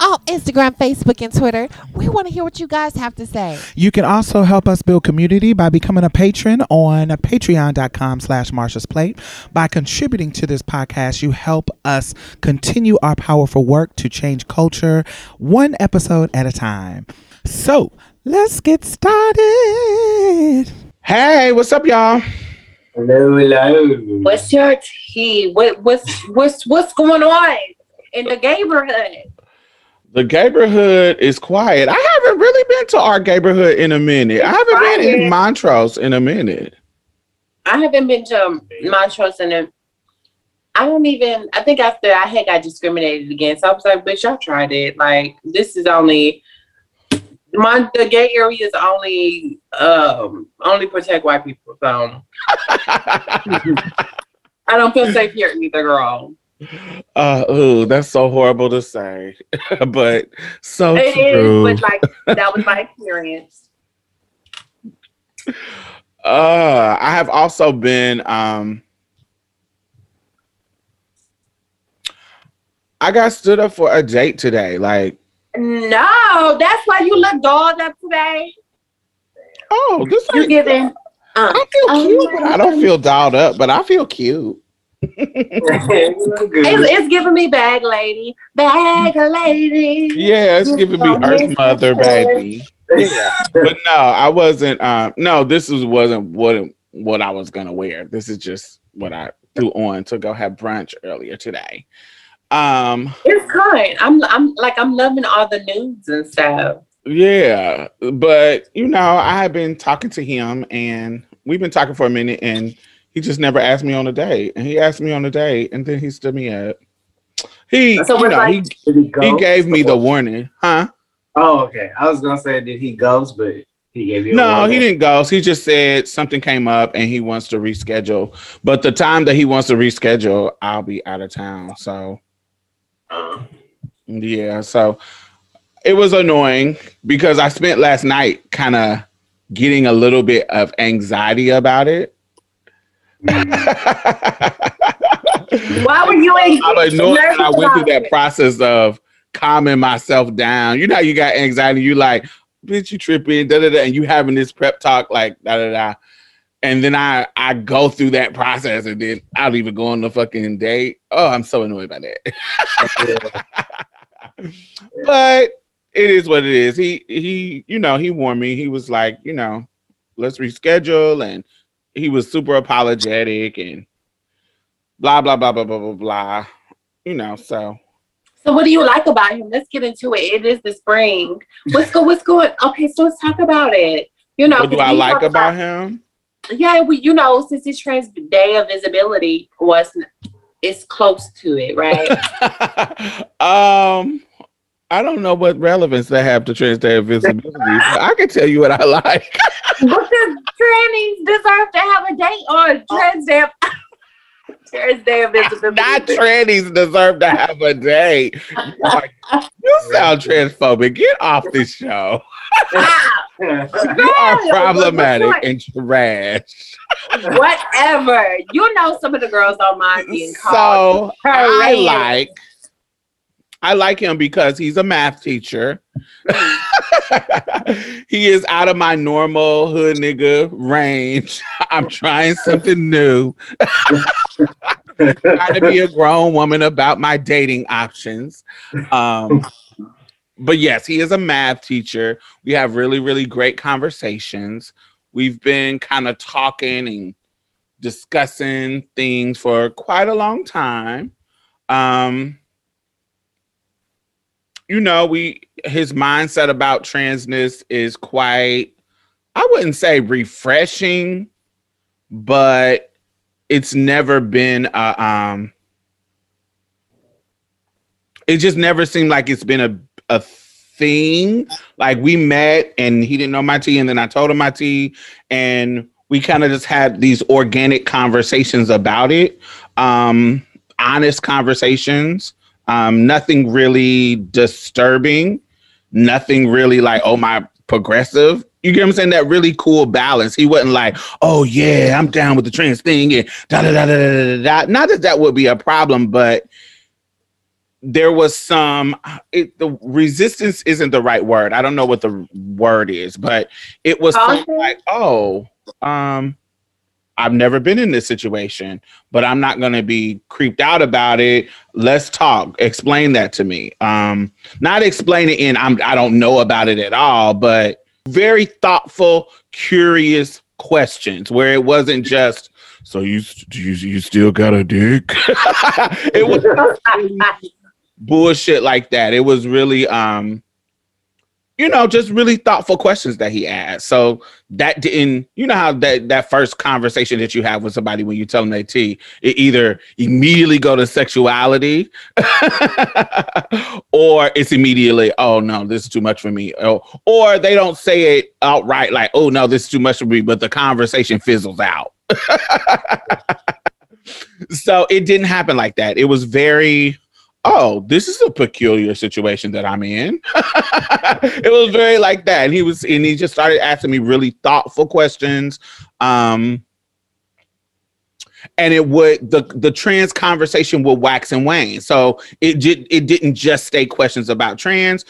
On Instagram, Facebook, and Twitter, we want to hear what you guys have to say. You can also help us build community by becoming a patron on patreon.com slash Marsha's Plate. By contributing to this podcast, you help us continue our powerful work to change culture one episode at a time. So let's get started. Hey, what's up, y'all? Hello, hello. What's your tea? What what's what's what's going on in the neighborhood? The neighborhood is quiet. I haven't really been to our neighborhood in a minute. I haven't been in. Montrose in a minute. I haven't been to Montrose in a I don't even I think after I had got discriminated against, I was like, bitch, y'all tried it. Like this is only my the gay area is only um only protect white people. So I don't feel safe here either, girl. Uh, ooh, that's so horrible to say, but so It is, true. but like that was my experience. Uh, I have also been. Um, I got stood up for a date today. Like, No, that's why you look dolled up today. oh, this You ain't- giving uh, I feel Oh cute, my but I don't feel dolled up. But I feel cute. Good. It's, it's giving me bag lady, bag lady. Yeah, it's giving me Earth Mother, baby. Yeah, but no, I wasn't. Um, no, this was wasn't what what I was gonna wear. This is just what I threw on to go have brunch earlier today. Um, It's kind. I'm I'm like I'm loving all the nudes and stuff. yeah, but you know, I have been talking to him, and we've been talking for a minute, and he just never asked me on a date, and he asked me on a date, and then he stood me up. He, So you it's know, like- he Did he he gave me the warning, huh? Oh, okay. I was gonna say, did he ghost? But he gave you. No, he didn't ghost. He just said something came up and he wants to reschedule. But the time that he wants to reschedule, I'll be out of town. So Uh, yeah, so it was annoying because I spent last night kind of getting a little bit of anxiety about it. Mm. Why were you in? I'm annoyed I went through that process of calming myself down. You know, how you got anxiety. You like, bitch, you tripping, da da da, and you having this prep talk like da da da, and then I I go through that process, and then I don't even go on the fucking date. Oh, I'm so annoyed by that. but it is what it is. He he, you know, he warned me. He was like, you know, let's reschedule, and he was super apologetic and blah blah blah blah blah blah blah. You know, so So what do you like about him? Let's get into it. It is the spring. What's go? What's going? Okay, so let's talk about it. You know, what do I like talk about him? Yeah, we you know since his trans day of visibility was it's close to it, right? um, I don't know what relevance they have to trans day of visibility. but I can tell you what I like. But the trannies deserve to have a date on trans day trans day of visibility. Not trannies deserve to have a day. Like, you sound transphobic. Get off this show. You are problematic and trash. Whatever. You know some of the girls don't mind being called. So I like I like him because he's a math teacher. he is out of my normal hood nigga range. I'm trying something new. trying to be a grown woman about my dating options. Um, but yes, he is a math teacher. We have really, really great conversations. We've been kind of talking and discussing things for quite a long time. Um, you know, we his mindset about transness is quite, I wouldn't say refreshing, but it's never been a um it just never seemed like it's been a a thing. Like we met and he didn't know my tea, and then I told him my tea, and we kind of just had these organic conversations about it. Um, honest conversations. Um, nothing really disturbing, nothing really like, oh my progressive. You get what I'm saying? That really cool balance. He wasn't like, oh yeah, I'm down with the trans thing and da da da da da da. da. Not that that would be a problem, but there was some it, the resistance isn't the right word i don't know what the word is but it was like oh um i've never been in this situation but i'm not going to be creeped out about it. Let's talk. Explain that to me. Um not explain it in i'm i don't know about it at all but very thoughtful curious questions where it wasn't just so you you, you still got a dick? It was bullshit like that. It was really um you know, just really thoughtful questions that he asked. So that didn't, you know, how that that first conversation that you have with somebody when you tell them they tea, it either immediately go to sexuality, or it's immediately, oh no, this is too much for me, or, or they don't say it outright, like, oh no, this is too much for me, but the conversation fizzles out. so it didn't happen like that. It was very oh, this is a peculiar situation that I'm in. it was very like that. And he was, and he just started asking me really thoughtful questions. Um, and it would the the trans conversation would wax and wane. So it did it didn't just stay questions about trans.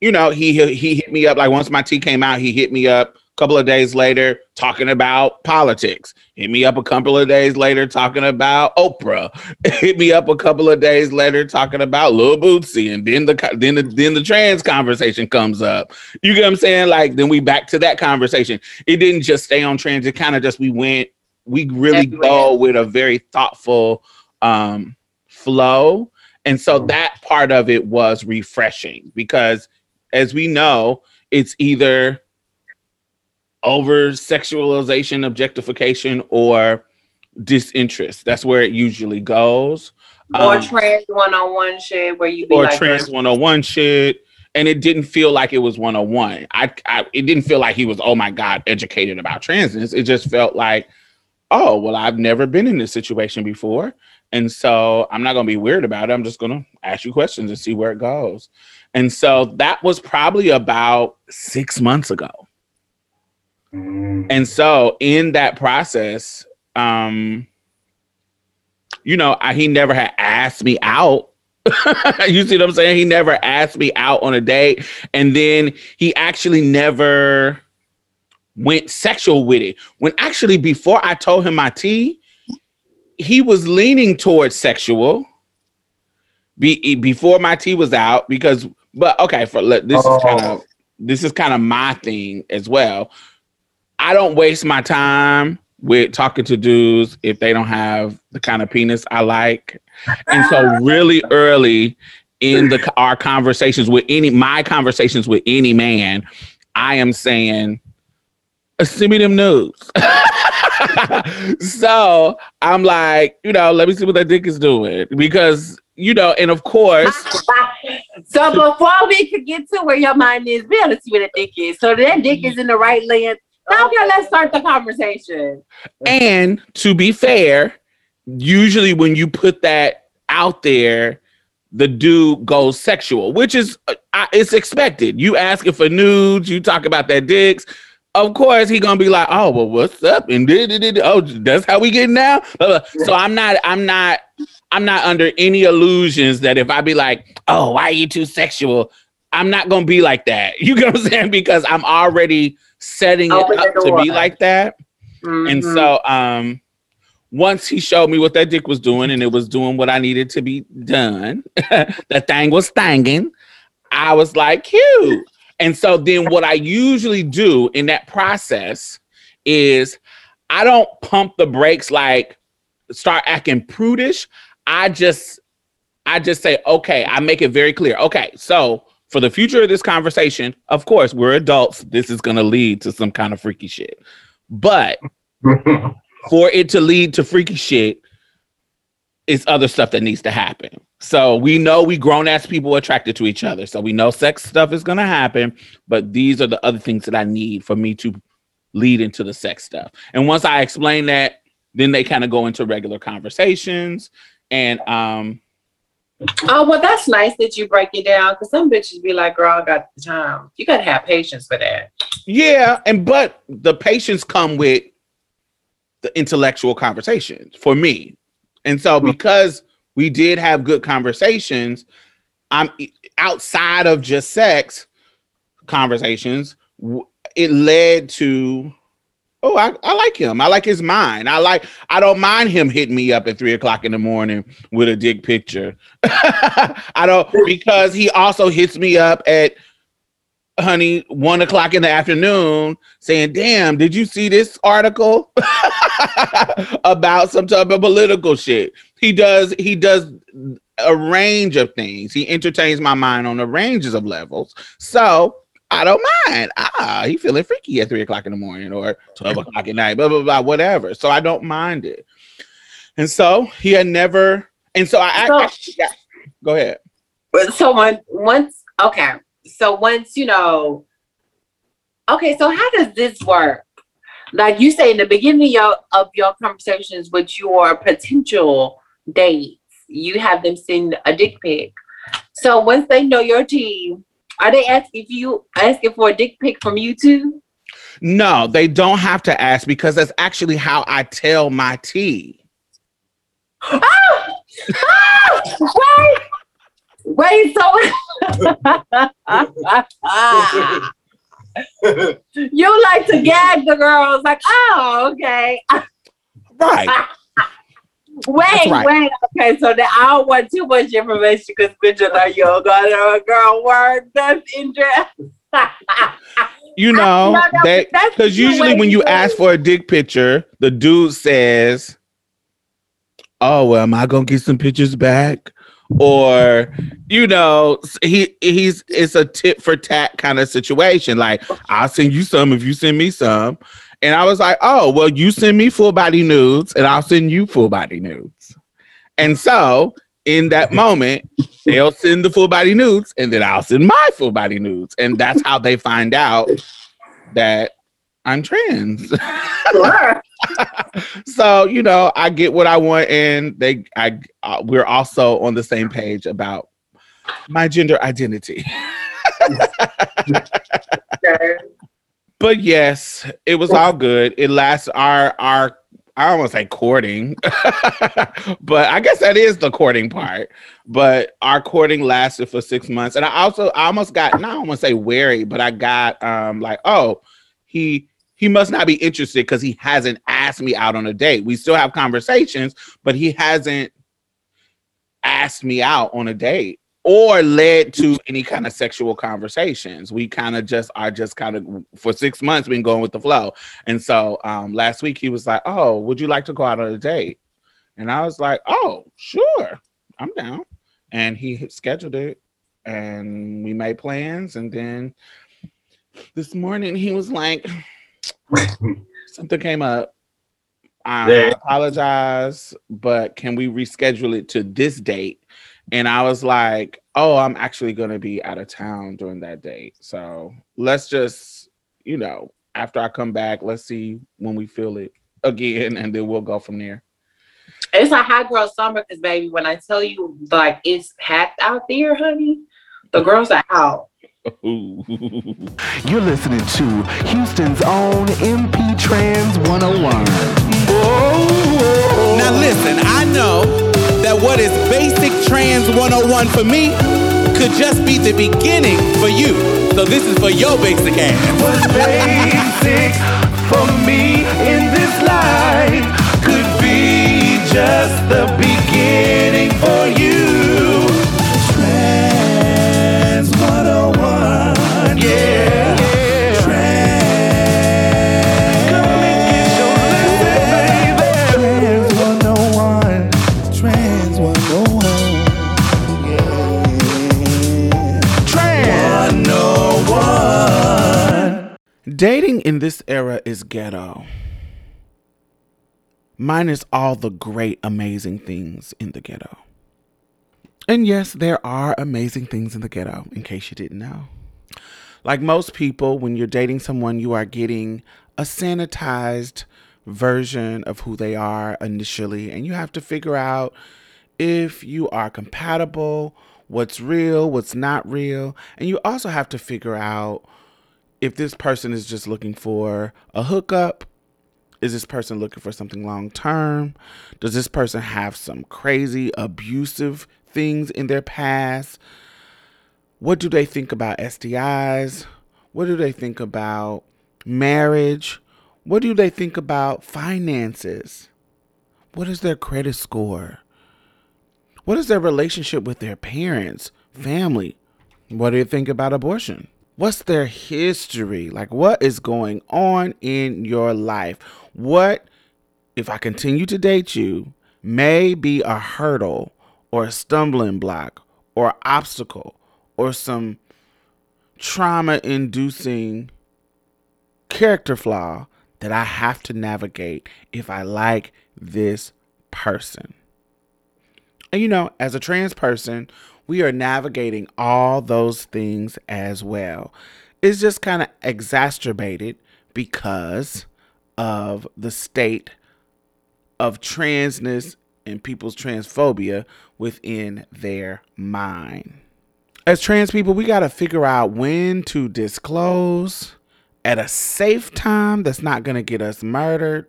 You know, he he hit me up like once my tea came out, he hit me up couple of days later talking about politics. Hit me up a couple of days later talking about Oprah. Hit me up a couple of days later talking about Lil Bootsy, and then the then the then the trans conversation comes up. You get what I'm saying? Like then we back to that conversation. It didn't just stay on trans. It kind of just we went. We really Everywhere. go with a very thoughtful um, flow, and so that part of it was refreshing because, as we know, it's either over sexualization, objectification, or disinterest. That's where it usually goes. Or um, trans one on one shit where you or like trans one on one shit. And it didn't feel like it was one on one. I, I it didn't feel like he was, oh my God, educated about transness. It just felt like, oh, well, I've never been in this situation before. And so I'm not gonna be weird about it. I'm just gonna ask you questions and see where it goes. And so that was probably about six months ago. Mm. And so in that process, um, you know, I, he never had asked me out. you see what I'm saying? He never asked me out on a date. And then he actually never went sexual with it. When actually, before I told him my tea, he was leaning towards sexual. Be, before my tea was out, because but okay, for this oh. is kind of this is kind of my thing as well. I don't waste my time with talking to dudes if they don't have the kind of penis I like. And so really early in the our conversations with any my conversations with any man, I am saying, send me them nudes. so I'm like, you know, let me see what that dick is doing because you know, and of course. so before we could get to where your mind is, we have to see what that dick is. So that dick is in the right length Okay, let's start the conversation. And to be fair, usually when you put that out there, the dude goes sexual, which is uh, it's expected. You asking for nudes, you talk about that dicks. Of course, he gonna be like, "Oh, well, what's up?" And did oh, that's how we get now. So I'm not, I'm not, I'm not under any illusions that if I be like, oh, why are you too sexual? I'm not gonna be like that. You know what I'm saying? Because I'm already setting it Open the up to be like that. And Mhm. so um once he showed me what that dick was doing and it was doing what I needed to be done, that thing was thanging, I was like, cute. And so then what I usually do in that process is I don't pump the brakes like start acting prudish. I just I just say, okay, I make it very clear. Okay, so for the future of this conversation, of course, we're adults. This is gonna lead to some kind of freaky shit. But for it to lead to freaky shit, it's other stuff that needs to happen. So we know we grown ass people attracted to each other. So we know sex stuff is gonna happen, but these are the other things that I need for me to lead into the sex stuff. And once I explain that, then they kind of go into regular conversations. And um Oh well, that's nice that you break it down because some bitches be like, "Girl, I got the time." You gotta have patience for that. yeah, and but the patience come with the intellectual conversations for me. And so mm. because we did have good conversations, I'm outside of just sex conversations, it led to oh, I, I like him. I like his mind. I like I don't mind him hitting me up at three o'clock in the morning with a dick picture. I don't because he also hits me up at honey one o'clock in the afternoon saying, damn, did you see this article about some type of political shit? He does he does a range of things. He entertains my mind on a ranges of levels. So I don't mind. Ah, he feeling freaky at three o'clock in the morning or 12 o'clock at night, blah, blah, blah, whatever. So I don't mind it. And so he had never, and so I, So- I, yeah, go ahead. But so when, once, okay, so once you know, okay, so how does this work? Like you say in the beginning of your, of your conversations with your potential dates, you have them send a dick pic. So once they know your team, are they asking if you asking for a dick pic from you too? No, they don't have to ask because that's actually how I tell my tea. Ah! Ah! Wait, wait, so you like to gag the girls, like, oh, okay. Right. Wait, right. wait. Okay, so that I don't want too much information because bitches are young. A girl word that's interesting. You know, No, no, that because usually when you you- ask for a dick picture, the dude says, Oh, well, am I gonna get some pictures back? Or, you know, he he's it's a tit for tat kind of situation. Like, I'll send you some if you send me some. And I was like, Oh, well, you send me full body nudes, and I'll send you full body nudes. And so in that moment, they'll send the full body nudes, and then I'll send my full body nudes. And that's how they find out that I'm trans. Sure. so you know, I get what I want, and they, I, uh, we're also on the same page about my gender identity. Okay. But yes, it was all good. It lasts our our I almost say courting, but I guess that is the courting part. But our courting lasted for six months, and I also I almost got not I want to say wary, but I got um like oh he he must not be interested because he hasn't asked me out on a date. We still have conversations, but he hasn't asked me out on a date or led to any kind of sexual conversations. We kind of just are just kind of for six months we've been going with the flow. And so um last week he was like, Oh, would you like to go out on a date? And I was like, Oh, sure, I'm down. And he scheduled it and we made plans. And then this morning he was like, Something came up. I apologize, but can we reschedule it to this date? And I was like, oh, I'm actually going to be out of town during that date. So let's just, you know, after I come back, let's see when we feel it again, and then we'll go from there. It's a hot girl summer because, baby, when I tell you, like, it's packed out there, honey, the girls are out. You're listening to Houston's own MP Trans 101. Now listen, I know that what is basic trans 101 for me could just be the beginning for you. So this is for your basic ass. What's basic for me in this life could be just the beginning for you. Dating in this era is ghetto. Minus all the great, amazing things in the ghetto. And yes, there are amazing things in the ghetto, in case you didn't know. Like most people, when you're dating someone, you are getting a sanitized version of who they are initially, and you have to figure out if you are compatible, what's real, what's not real, and you also have to figure out if this person is just looking for a hookup, is this person looking for something long term? Does this person have some crazy abusive things in their past? What do they think about STIs? What do they think about marriage? What do they think about finances? What is their credit score? What is their relationship with their parents, family? What do you think about abortion? What's their history? Like, what is going on in your life? What, if I continue to date you, may be a hurdle or a stumbling block or obstacle or some trauma inducing character flaw that I have to navigate if I like this person? And you know, as a trans person, we are navigating all those things as well. It's just kind of exacerbated because of the state of transness and people's transphobia within their mind. As trans people, we got to figure out when to disclose at a safe time that's not going to get us murdered,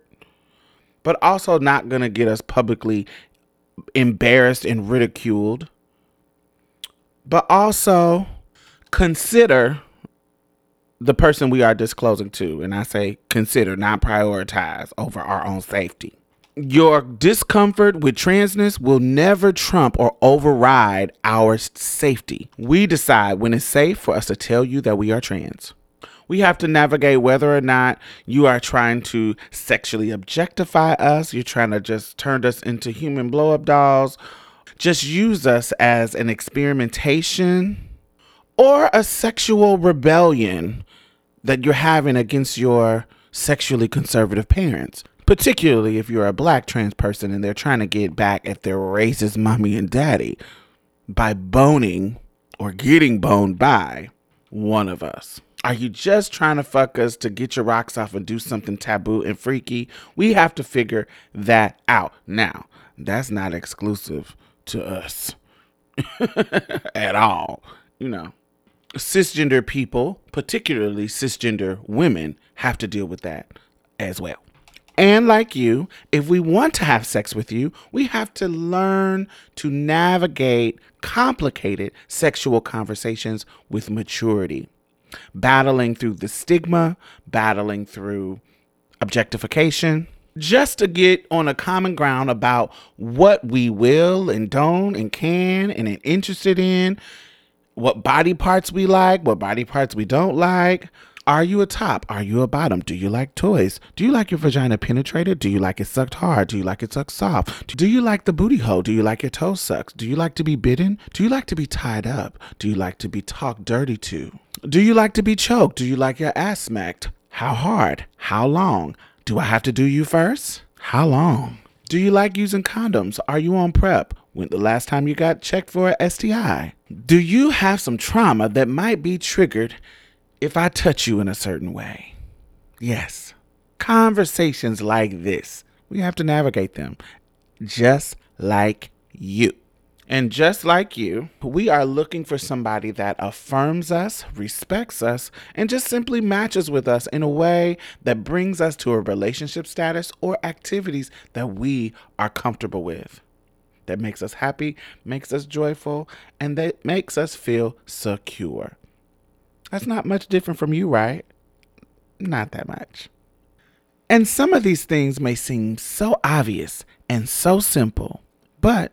but also not going to get us publicly embarrassed and ridiculed. But also consider the person we are disclosing to. And I say consider, not prioritize over our own safety. Your discomfort with transness will never trump or override our safety. We decide when it's safe for us to tell you that we are trans. We have to navigate whether or not you are trying to sexually objectify us, you're trying to just turn us into human blow up dolls, just use us as an experimentation or a sexual rebellion that you're having against your sexually conservative parents, particularly if you're a black trans person and they're trying to get back at their racist mommy and daddy by boning or getting boned by one of us. Are you just trying to fuck us to get your rocks off and do something taboo and freaky? We have to figure that out. Now, that's not exclusive to us at all. You know, cisgender people, particularly cisgender women, have to deal with that as well. And like you, if we want to have sex with you, we have to learn to navigate complicated sexual conversations with maturity, battling through the stigma, battling through objectification, just to get on a common ground about what we will and don't and can and are interested in, what body parts we like, what body parts we don't like. Are you a top? Are you a bottom? Do you like toys? Do you like your vagina penetrated? Do you like it sucked hard? Do you like it sucked soft? Do you like the booty hole? Do you like your toe sucked? Do you like to be bitten? Do you like to be tied up? Do you like to be talked dirty to? Do you like to be choked? Do you like your ass smacked? How hard? How long? Do I have to do you first? How long? Do you like using condoms? Are you on PrEP? When the last time you got checked for a STI? Do you have some trauma that might be triggered if I touch you in a certain way? Yes. Conversations like this, we have to navigate them just like you. And just like you, we are looking for somebody that affirms us, respects us, and just simply matches with us in a way that brings us to a relationship status or activities that we are comfortable with. that makes us happy, makes us joyful, and that makes us feel secure. That's not much different from you, right? Not that much. And some of these things may seem so obvious and so simple, but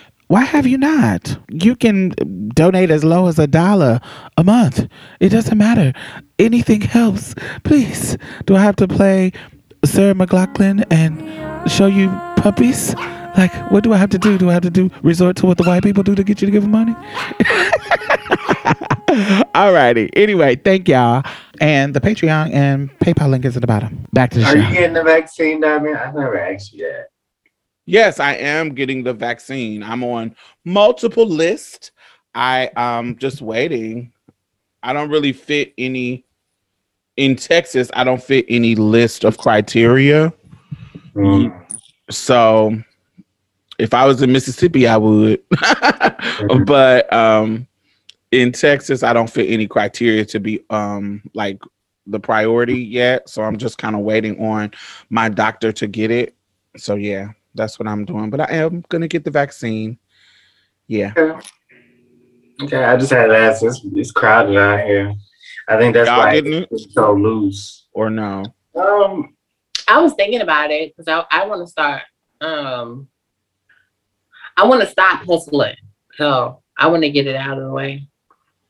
why have you not? You can donate as low as a dollar a month. It doesn't matter. Anything helps. Please. Do I have to play Sarah McLachlan and show you puppies? Like, what do I have to do? Do I have to do resort to what the white people do to get you to give them money? Alrighty. Anyway, thank y'all. And the Patreon and PayPal link is at the bottom. Back to the Are show. you getting the vaccine, Diamond? I've never asked you that. Yes, I am getting the vaccine. I'm on multiple lists. I um just waiting. I don't really fit any in Texas. I don't fit any list of criteria. Mm. So if I was in Mississippi, I would. but um in Texas, I don't fit any criteria to be um like the priority yet. So I'm just kind of waiting on my doctor to get it. So yeah, that's what I'm doing. But I am gonna get the vaccine. Yeah. Okay, I just had to ask. It's, it's crowded out here. I think that's Y'all why getting it? it's so loose. Or no. Um, I was thinking about it because I, I want to start. Um, I want to stop hustling, so I want to get it out of the way.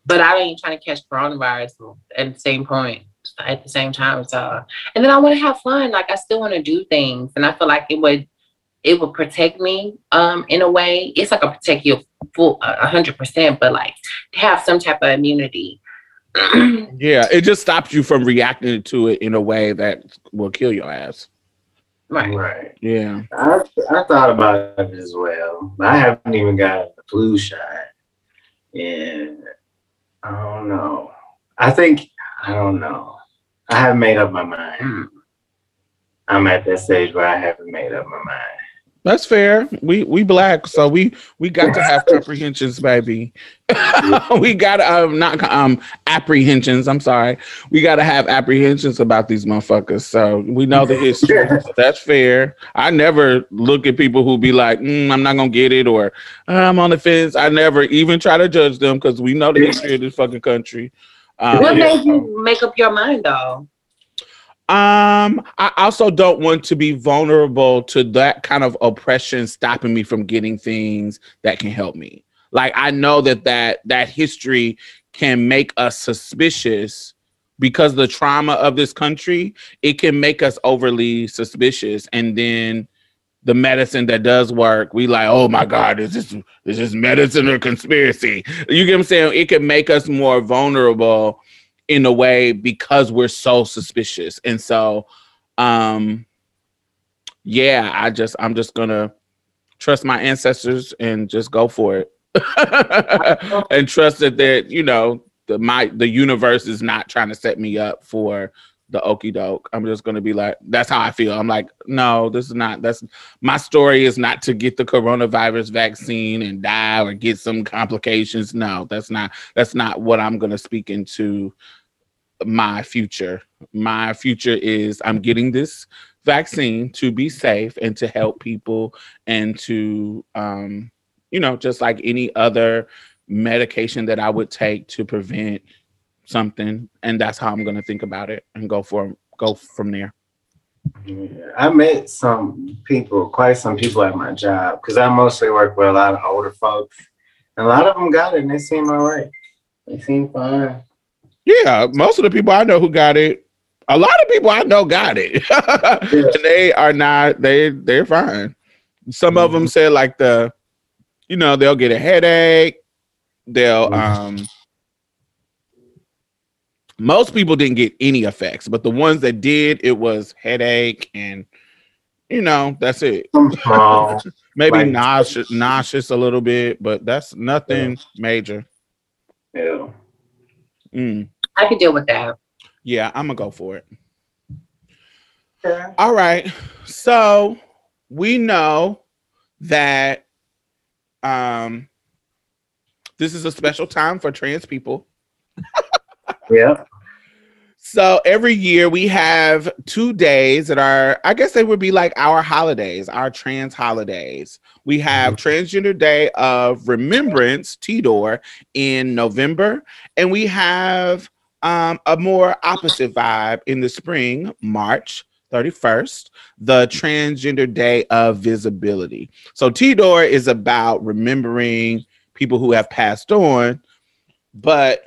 But I ain't trying to catch coronavirus at the same point, at the same time. So, and then I want to have fun. Like I still want to do things, and I feel like it would, it would protect me. Um, in a way, it's like a protect you full a hundred percent, but like to have some type of immunity. Yeah, it just stops you from reacting to it in a way that will kill your ass. right. right. Yeah. I I thought about it as well. I haven't even got the flu shot, and I don't know. I think I don't know. I haven't made up my mind. Mm. I'm at that stage where I haven't made up my mind. That's fair. We we black, so we we got to have comprehensions, baby. we got um not um apprehensions. I'm sorry. We got to have apprehensions about these motherfuckers. So we know the history. That's fair. I never look at people who be like, mm, I'm not gonna get it, or I'm on the fence. I never even try to judge them because we know the history of this fucking country. Um, What made you make up your mind though? Um, I also don't want to be vulnerable to that kind of oppression stopping me from getting things that can help me. Like I know that that that history can make us suspicious because the trauma of this country, it can make us overly suspicious and then the medicine that does work, we like, oh my God, is this is this medicine or conspiracy? You get what I'm saying? It can make us more vulnerable in a way because we're so suspicious and so um yeah i just i'm just gonna trust my ancestors and just go for it and trust that that you know the my the universe is not trying to set me up for the okey doke. I'm just gonna be like, that's how I feel. I'm like, no, this is not. That's my story is not to get the coronavirus vaccine and die or get some complications. No, that's not. That's not what I'm gonna speak into my future. My future is I'm getting this vaccine to be safe and to help people and to um you know just like any other medication that I would take to prevent something and that's how I'm going to think about it and go for go from there. Yeah, I met some people, quite some people at my job, because I mostly work with a lot of older folks. And a lot of them got it and they seem all right. They seem fine. Yeah, most of the people I know who got it, a lot of people I know got it. and they are not they they're fine. Some of them said like the you know, they'll get a headache. They'll um most people didn't get any effects, but the ones that did, it was headache and you know, that's it. Maybe Like- nauseous, nauseous a little bit, but that's nothing major. yeah. Mm. I could deal with that. Yeah, I'm gonna go for it. Sure. All right. So we know that um this is a special time for trans people. Yeah. So every year we have two days that are, I guess they would be like our holidays, our trans holidays. We have Transgender Day of Remembrance, TDOR, in November, and we have um, a more opposite vibe in the spring, March 31st, the Transgender Day of Visibility. So TDOR is about remembering people who have passed on, but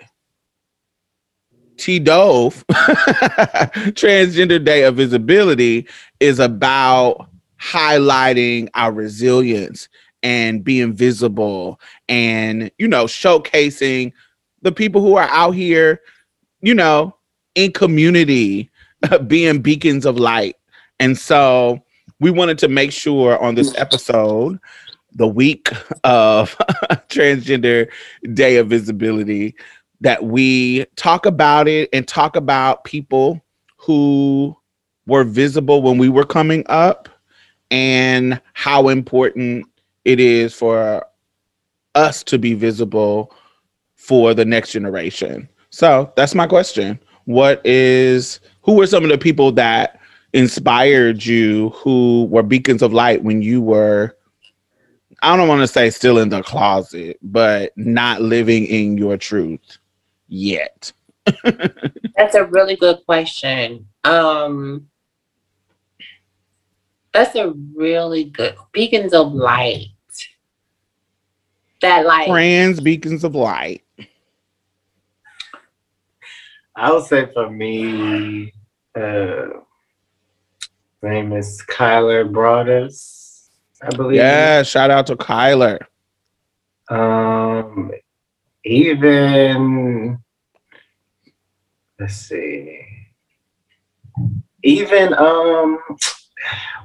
T Dove, Transgender Day of Visibility, is about highlighting our resilience and being visible and, you know, showcasing the people who are out here, you know, in community, being beacons of light. And so we wanted to make sure on this episode, the week of Transgender Day of Visibility, that we talk about it and talk about people who were visible when we were coming up and how important it is for us to be visible for the next generation. So that's my question. What is who were some of the people that inspired you who were beacons of light when you were I don't want to say still in the closet, but not living in your truth yet. That's a really good question. Um, that's a really good beacons of light. That like Trans beacons of light. I would say for me, uh, name is Kylar Broadus, I believe. Yeah, shout out to Kylar. Um, even let's see, even um,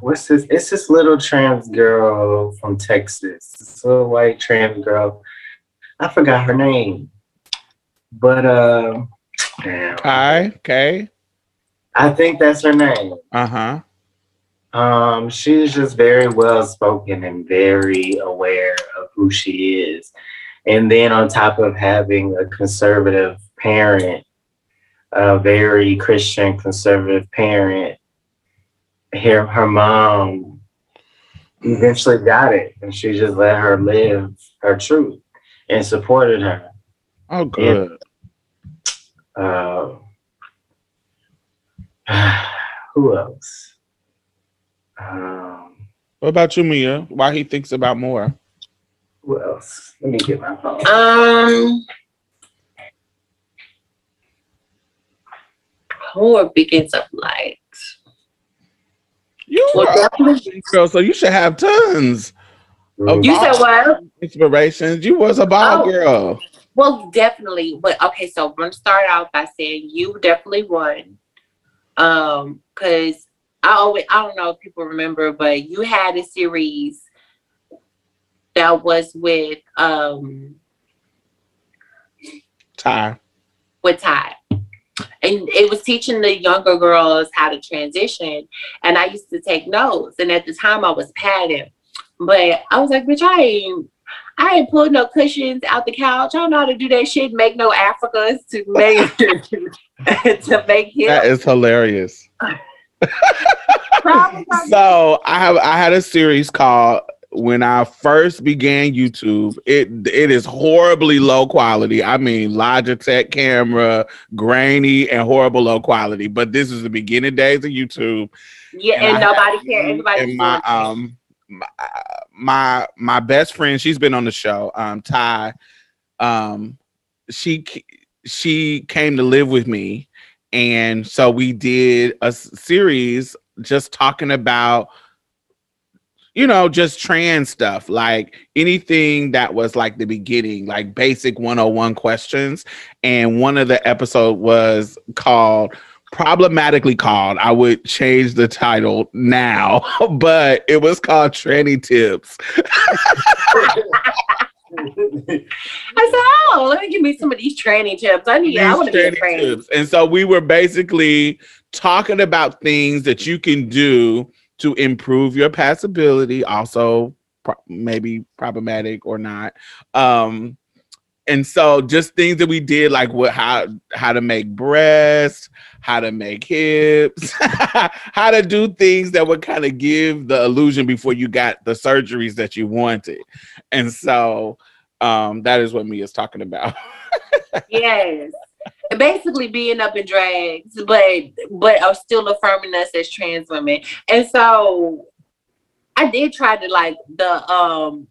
what's this? It's this little trans girl from Texas. This little white trans girl. I forgot her name, but uh, damn, okay. I think that's her name. Uh-huh. Um, she's just very well spoken and very aware of who she is. And then on top of having a conservative parent, a very Christian conservative parent, her, her mom eventually got it and she just let her live her truth and supported her. Oh, good. Uh, who else? Um, What about you, Mia? Why he thinks about more? who else? Let me get my phone. um who are beacons of light? You Well, girl, so you should have tons of You said what? inspirations. You was a ball Oh. girl. Well, definitely. But okay, so I'm gonna start out by saying you definitely won. Um, because I always I don't know if people remember, but you had a series that was with um Ty. with Ty. And it was teaching the younger girls how to transition. And I used to take notes. And at the time I was padding. But I was like, bitch, I ain't I ain't pulled no cushions out the couch. I don't know how to do that shit. Make no Africas to make to make That him. is hilarious. So I have I had a series called when I first began YouTube. It it is horribly low quality. I mean Logitech camera, grainy and horrible low quality. But this is the beginning days of YouTube. Yeah, And and, nobody cares. Everybody and my um my, my my best friend she's been on the show um ty um she she came to live with me. And so we did a series just talking about, you know, just trans stuff, like anything that was like the beginning, like basic 101 questions. And one of the episode was called problematically called. I would change the title now, but it was called Tranny Tips. I said, oh, let me give me some of these training tips. I need. I want to be tranny tips. And so we were basically talking about things that you can do to improve your passability, also pro- maybe problematic or not. Um, and so just things that we did, like what how how to make breasts, how to make hips, how to do things that would kind of give the illusion before you got the surgeries that you wanted. And so um that is what Mia's talking about. Yes. Basically being up in drags, but but are still affirming us as trans women. And so I did try to like the um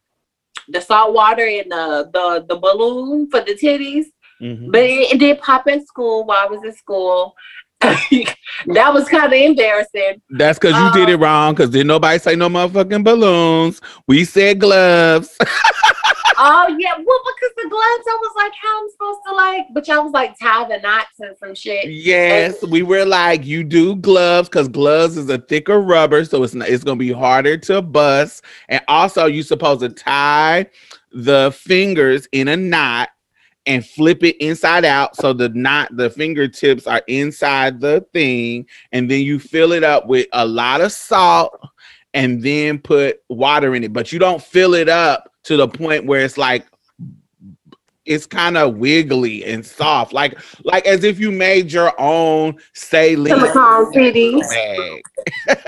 the salt water and the the the balloon for the titties, Mhm. but it, it did pop at school while I was in school. that was kind of embarrassing. That's because you did it Um, wrong. Because didn't nobody say no motherfucking balloons. We said gloves. Oh yeah, well because the gloves, I was like, how I'm supposed to like, but y'all was like tie the knots and some shit. yes, we were like, you do gloves because gloves is a thicker rubber, so it's not, it's gonna be harder to bust. And also, you supposed to tie the fingers in a knot and flip it inside out so the knot the fingertips are inside the thing and then you fill it up with a lot of salt and then put water in it but you don't fill it up to the point where it's like it's kind of wiggly and soft like like as if you made your own saline Silicone titties. bag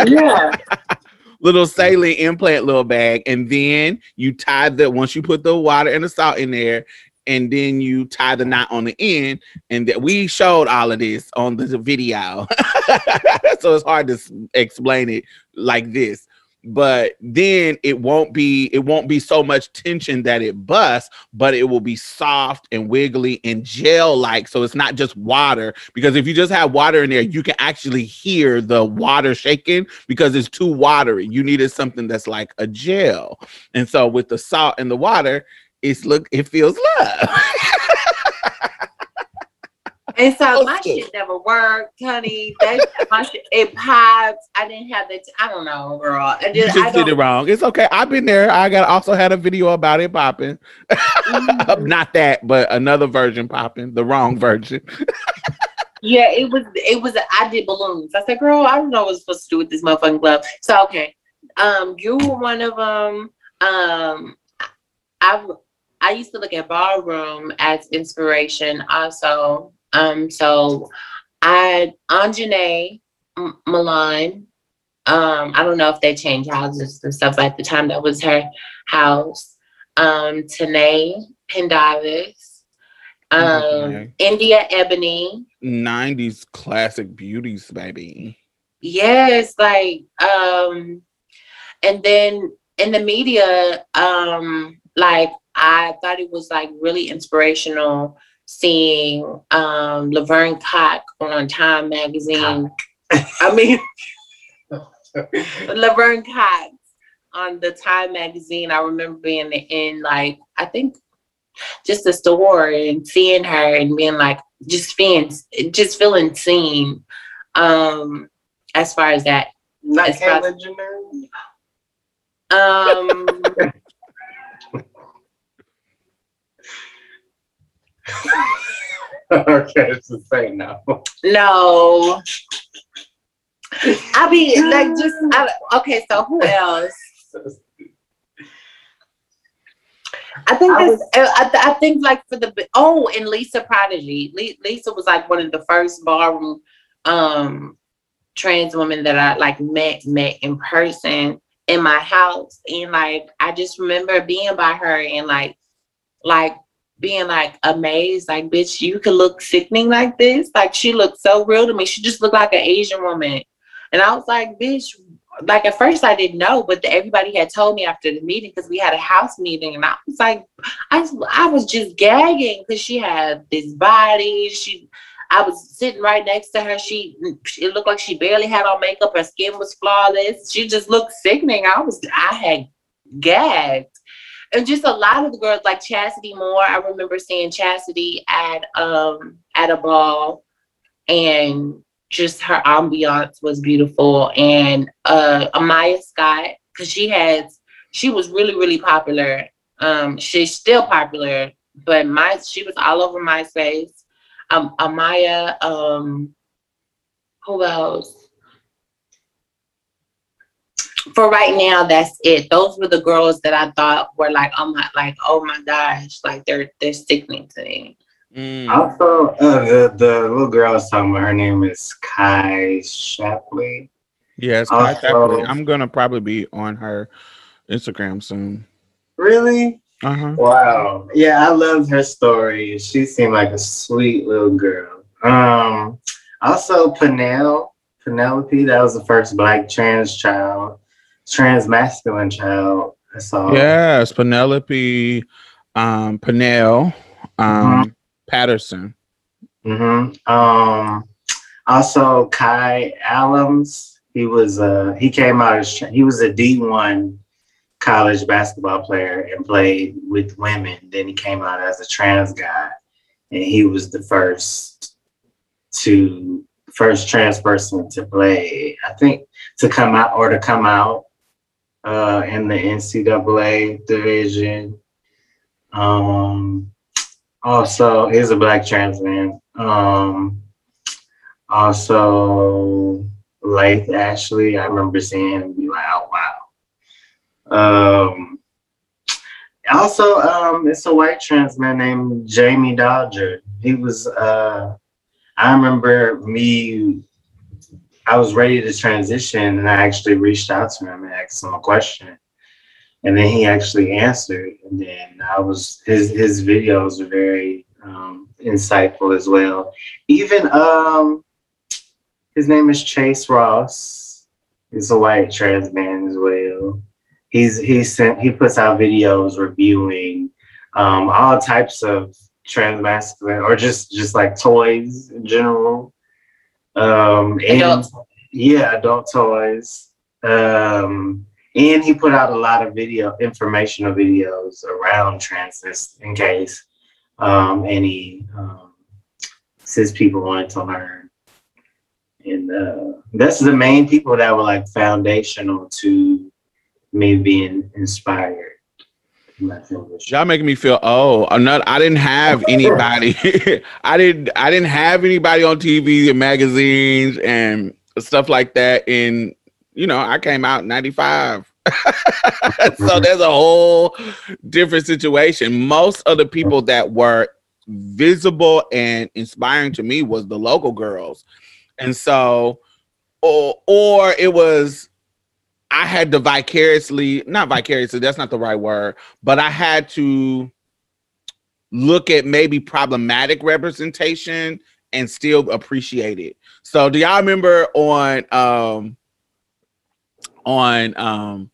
Yeah. little saline implant little bag and then you tie the once you put the water and the salt in there and then you tie the knot on the end and that we showed all of this on the video so it's hard to explain it like this but then it won't be it won't be so much tension that it busts but it will be soft and wiggly and gel like so it's not just water because if you just have water in there you can actually hear the water shaking because it's too watery. You needed something that's like a gel. And so with the salt and the water it's look it feels love And so my Okay. shit never worked, honey. That my shit it popped. I didn't have the. I don't know, girl. I you just, I just did it wrong it's okay i've been there i got also had a video about it popping Mm. not that but another version popping the wrong version Yeah, it was. It was. I did balloons. I said, girl, I don't know what I'm supposed to do with this motherfucking glove. So okay, um, you were one of them. Um, I I used to look at ballroom as inspiration also. Um, so I Anjanae M- Milan. Um, I don't know if they changed houses and stuff at the time. That was her house. Um, Tanae Pendavis. Um, Okay. India Ebony. 90s classic beauties baby Yes, like um and then in the media, um, like I thought it was like really inspirational seeing um Laverne Cock on Time magazine. I mean Laverne Cox on the Time magazine. I remember being in like I think just the store and seeing her and being like just feeling just feeling seen. Um as far as that. Not As Caitlyn Jenner. Um okay, it's the same now. no. I mean like just I, okay, so who else? I think I this, I, th- I think like for the oh and Lisa Prodigy. Le- Lisa was like one of the first ballroom um trans women that I like met met in person in my house and like I just remember being by her and like like being like amazed like bitch you could look sickening like this like she looked so real to me she just looked like an Asian woman and I was like bitch like at first I didn't know, but everybody had told me after the meeting because we had a house meeting, and I was like, I I was just gagging because she had this body. She, I was sitting right next to her. She, it looked like she barely had on makeup. Her skin was flawless. She just looked sickening. I was, I had gagged. And just a lot of the girls like Chastity Moore. I remember seeing Chastity at um at a ball and just her ambiance was beautiful. And uh Amaya Scott, because she has she was really, really popular. Um, she's still popular, but my she was all over MySpace. Um Amaya, um who else? For right now, that's it. Those were the girls that I thought were like, oh my, like, oh my gosh, like they're they're sickening to me. Mm. Also, uh, the the little girl I was talking about, her name is Kai Shappley. Yes, Kai Also- Shappley. I'm gonna probably be on her Instagram soon. Really? Uh huh. Wow. Yeah, I loved her story. She seemed like a sweet little girl. Um, also Penel, Penelope, that was the first black trans child, trans masculine child I saw. Yes, Penelope, um, Penel, um, Patterson. hmm Um, also Kye Allums, he was uh he came out as he was a D one college basketball player and played with women. Then he came out as a trans guy, and he was the first to first trans person to play. I think to come out or to come out uh in the NCAA division. Um also he's a black trans man. Um also Lath Ashley, I remember seeing him and be like, oh wow. Um also um it's a white trans man named Jammidodger. He was uh I remember me I was ready to transition and I actually reached out to him and asked him a question. And then he actually answered. And then I was his his videos are very um insightful as well. Even um his name is Chase Ross. He's a white trans man as well. He's he sent he puts out videos reviewing um all types of trans masculine or just just like toys in general. Um and Adult. yeah, adult toys. Um and he put out a lot of video informational videos around transness in case um any um cis people wanted to learn. And uh that's the main people that were like foundational to me being inspired. in my film industry. Y'all making me feel oh I'm not I didn't have anybody. I didn't I didn't have anybody on TV and magazines and stuff like that in you know I came out 95 so mm-hmm. there's a whole different situation. Most of the people that were visible and inspiring to me was the local girls. And so or or it was I had to vicariously, not vicariously, that's not the right word, but I had to look at maybe problematic representation and still appreciate it. So do y'all remember on um on um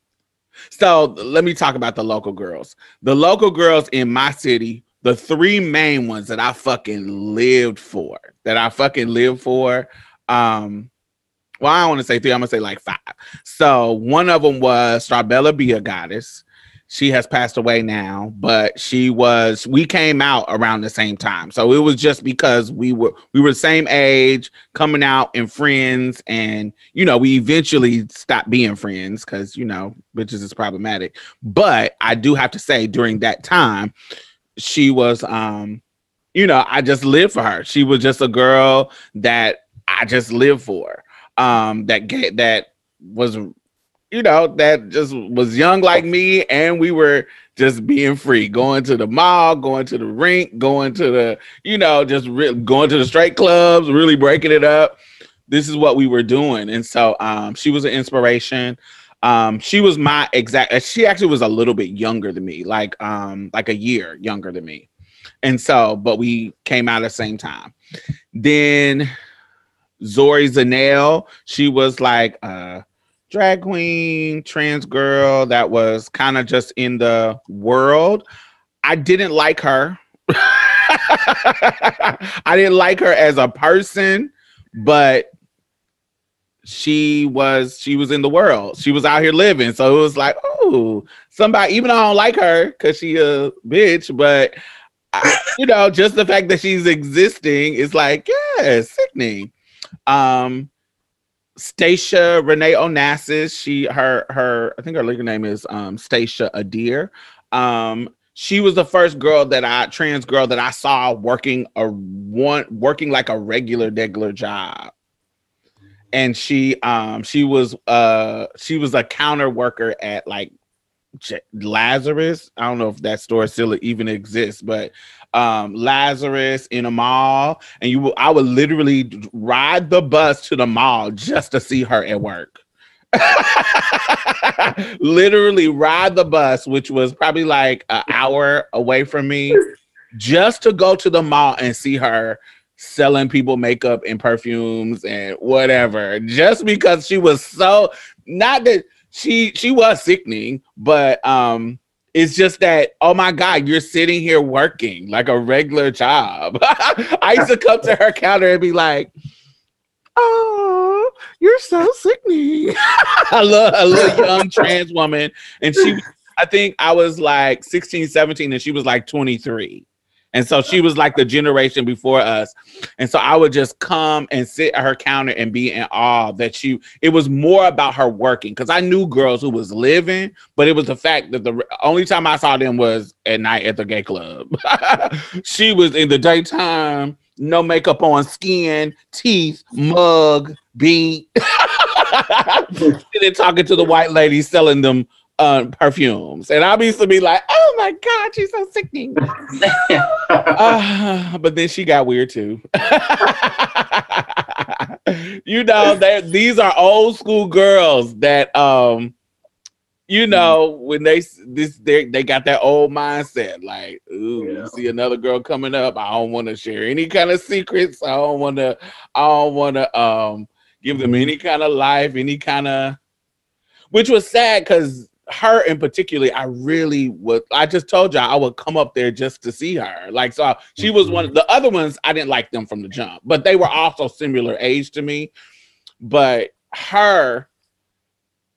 so let me talk about the local girls. The local girls in my city, the three main ones that I fucking lived for, that I fucking lived for, um well, I don't want to say three, I'm gonna say like five. So one of them was Starbella Be a Goddess. She has passed away now, but she was we came out around the same time. So it was just because we were we were the same age, coming out and friends, and you know, we eventually stopped being friends because you know, bitches is problematic. But I do have to say, during that time, she was um, you know, I just lived for her. She was just a girl that I just lived for um that ga- that was you know that just was young like me and we were just being free going to the mall going to the rink going to the you know just re- going to the straight clubs really breaking it up. This is what we were doing and so um she was an inspiration. Um she was my exact uh, she actually was a little bit younger than me like um like a year younger than me. And so but we came out at the same time. Then Zori Zanel, she was like a drag queen, trans girl that was kind of just in the world. I didn't like her. I didn't like her as a person, but she was she was in the world. She was out here living. So it was like, oh, somebody, even though I don't like her because she a bitch, but I- you know, just the fact that she's existing is like, yeah, sickening. Um Stacia Renee Onassis, she her her I think her legal name is um Stacia Adair. Um she was the first girl that I trans girl that I saw working a one working like a regular regular job. And she um she was uh she was a counter worker at like Lazarus. I don't know if that store still even exists, but um Lazarus in a mall, and you will I would literally ride the bus to the mall just to see her at work. literally ride the bus, which was probably like an hour away from me, just to go to the mall and see her selling people makeup and perfumes and whatever, just because she was so not that she she was sickening, but um it's just that oh my god, you're sitting here working like a regular job. I used to come to her counter and be like, "Oh, you're so sickening." I love a little young trans woman, and she, I think I was like 16, 17, and she was like 23. And so she was like the generation before us. And so I would just come and sit at her counter and be in awe that she, it was more about her working because I knew girls who was living, but it was the fact that the only time I saw them was at night at the gay club. she was in the daytime, no makeup on, skin, teeth, mug, beat, sitting talking to the white lady selling them uh, perfumes. And I used to be like, oh my God, she's so sickening. Uh, but then she got weird too. you know, that these are old school girls that um you know when they this they they got that old mindset like ooh Yeah. see another girl coming up i don't want to share any kind of secrets i don't want to i don't want to um give them any kind of life any kind of which was sad because her in particular i really would i just told y'all i would come up there just to see her. Like so she was one mm-hmm. of the other ones i didn't like them from the jump but they were also similar age to me. But her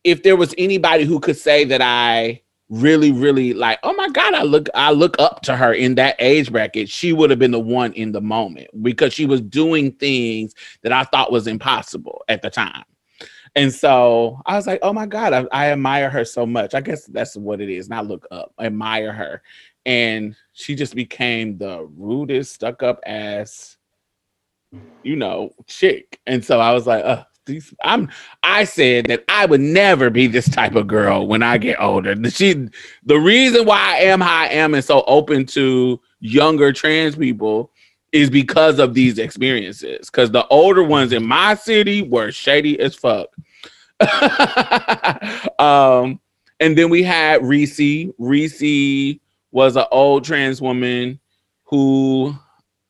if there was anybody who could say that i really really like oh my god i look i look up to her in that age bracket she would have been the one in the moment because she was doing things that i thought was impossible at the time and so I was like, oh my God, I, I admire her so much. I guess that's what it is, not look up, admire her. And she just became the rudest, stuck up ass, you know, chick. And so I was like, uh, I'm I said that I would never be this type of girl when I get older. She the reason why I am how I am and so open to younger trans people is because of these experiences. Because the older ones in my city were shady as fuck. um, and then we had Reese. Reese was an old trans woman who,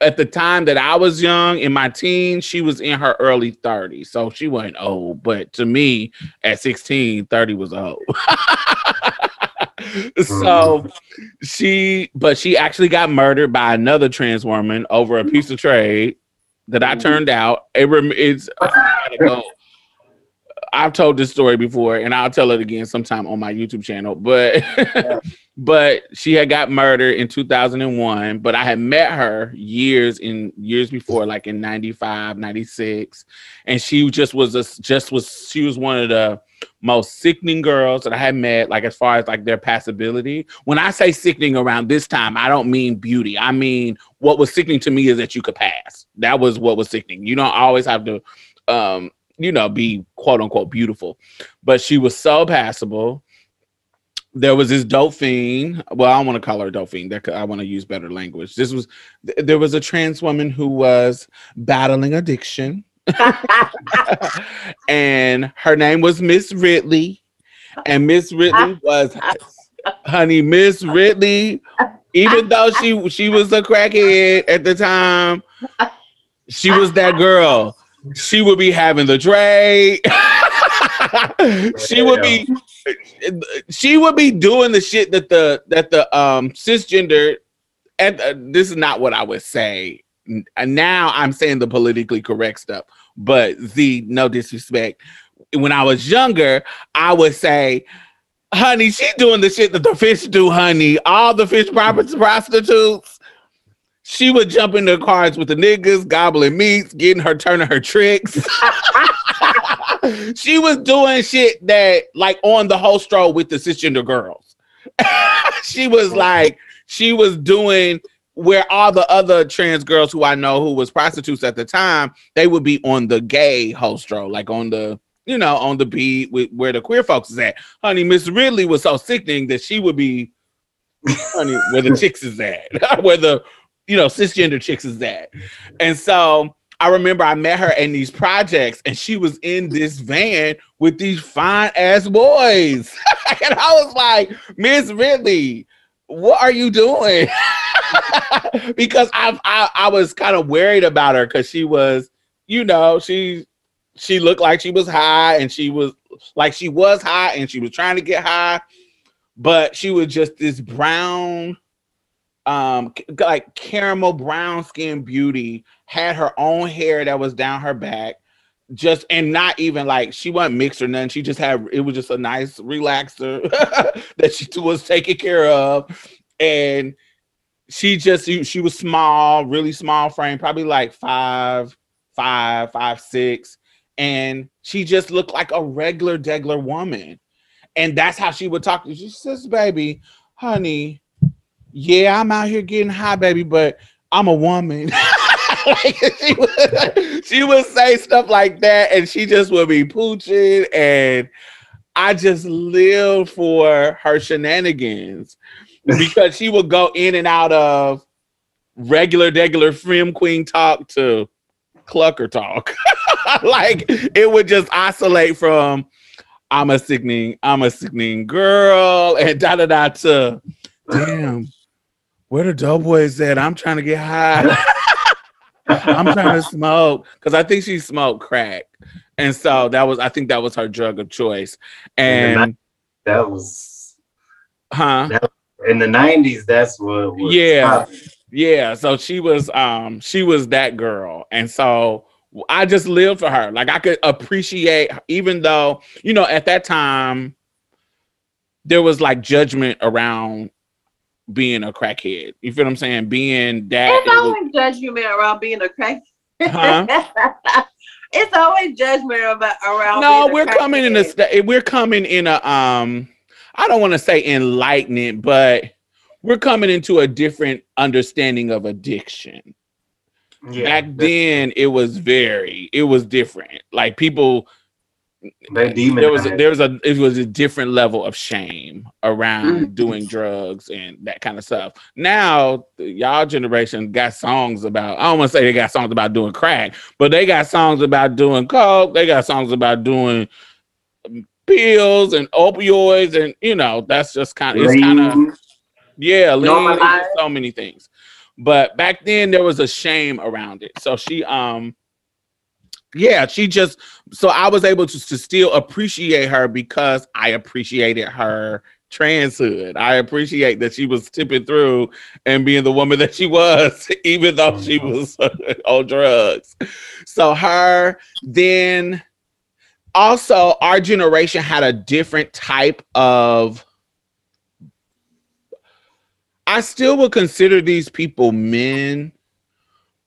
at the time that I was young in my teens, she was in her early 30s. So she wasn't old. But to me, at 16, 30 was old. so she, but she actually got murdered by another trans woman over a piece of trade that I turned out. It rem- it's. I've told this story before, and I'll tell it again sometime on my YouTube channel. But but she had got murdered in 2001. But I had met her years in years before, like in 95, 96, and she just was a, just was she was one of the most sickening girls that I had met, like as far as like their passability. When I say sickening around this time, I don't mean beauty. I mean what was sickening to me is that you could pass. That was what was sickening. You don't always have to um, you know, be quote unquote beautiful. But she was so passable. There was this fiend. Well, I don't want to call her fiend. That I want to use better language. This was there was a trans woman who was battling addiction and her name was Miss Ridley. And Miss Ridley was honey, Miss Ridley, even though she she was a crackhead at the time, she was that girl. She would be having the trade. she would be she would be doing the shit that the that the um cisgender and uh, this is not what I would say. N- Now I'm saying the politically correct stuff, but the no disrespect. When I was younger, I would say, "Honey, she doing the shit that the fish do, honey. All the fish prostitutes." She would jump in the cars with the niggas, gobbling meats, getting her turning her tricks. she was doing shit that like on the whole stroll with the cisgender girls. she was like, she was doing where all the other trans girls who I know who was prostitutes at the time, they would be on the gay hostro, like on the you know on the beat with where the queer folks is at. Honey, Miss Ridley was so sickening that she would be, honey, where the chicks is at, where the you know cisgender chicks is at, and so. I remember I met her in these projects and she was in this van with these fine ass boys. and I was like, Miss Ridley, what are you doing? because I've, I I was kind of worried about her because she was, you know, she she looked like she was high and she was like she was high and she was trying to get high, but she was just this brown, um, like caramel brown skin beauty, had her own hair that was down her back. Just and not even like she wasn't mixed or nothing. She just had it was just a nice relaxer that she was taking care of, and she just she, she was small, really small frame, probably like five, five, five, six, and she just looked like a regular degular woman, and that's how she would talk. She says, "Baby, honey, yeah, I'm out here getting high, baby, but I'm a woman." Like, she, would, she would say stuff like that, and she just would be pooching, and I just lived for her shenanigans because she would go in and out of regular, regular frim queen talk to clucker talk. like it would just oscillate from I'm a sickening, I'm a sickening girl, and da da da to damn, where the doughboys at? I'm trying to get high. I'm trying to smoke because I think she smoked crack, and so that was I think that was her drug of choice. And That was huh? in the nineties. That's what. Was Yeah. Yeah, so she was um she was that girl. And so I just lived for her. Like I could appreciate even though, you know, at that time there was like judgment around being a crackhead. You feel what I'm saying? Being that It's it was- always judgment around being a crack. Huh? it's always judgment about around. no, being we're coming in a crackhead. sta- we're coming in a um I don't want to say enlightenment, but we're coming into a different understanding of addiction. Yeah, Back then it was very it was different. Like people they there was a, there was a it was a different level of shame around Mhm. doing drugs and that kind of stuff. Now y'all generation got songs about I don't want to say they got songs about doing crack, but they got songs about doing coke. They got songs about doing um, pills and opioids and you know that's just kind of it's kind of yeah, lean, so many things. But back then there was a shame around it. So she um yeah, she just so I was able to, to still appreciate her because I appreciated her transhood. I appreciate that she was tipping through and being the woman that she was, even though she mm-hmm. was on drugs. So her then also our generation had a different type of I still would consider these people men,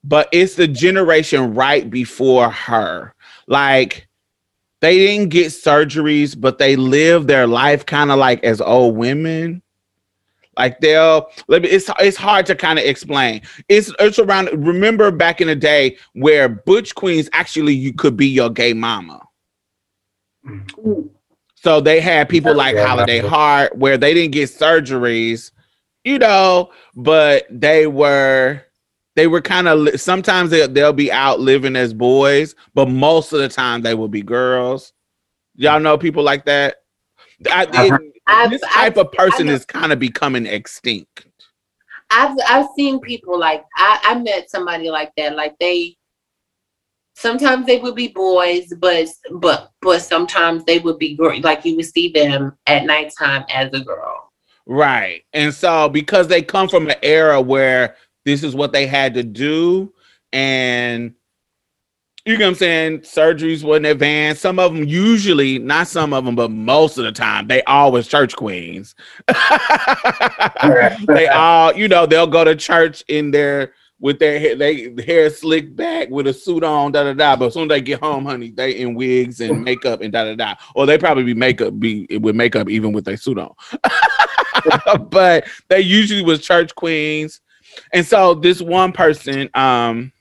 but it's the generation right before her. Like they didn't get surgeries, but they live their life kind of like as old women. Like they'll let me it's it's hard to kind of explain. It's it's around remember back in the day where butch queens actually you could be your gay mama. So they had people like Yeah. Holiday Heart where they didn't get surgeries, you know, but they were they were kind of sometimes they, they'll be out living as boys, but most of the time they will be girls. Y'all know people like that. I, it- I've, this I've, type of person know. is kind of becoming extinct. I've I've seen people like I, I met somebody like that. Like they sometimes they would be boys, but but but sometimes they would be girl. Like you would see them at nighttime as a girl. Right. And so because they come from an era where this is what they had to do and you know what I'm saying? Surgeries wasn't advanced. Some of them usually, not some of them, but most of the time, they always church queens. they all, you know, they'll go to church in their with their hair, they hair slicked back with a suit on, da da da. But as soon as they get home, honey, they in wigs and makeup and da da da. Or they probably be makeup be with makeup even with their suit on. but they usually was church queens. And so this one person, um,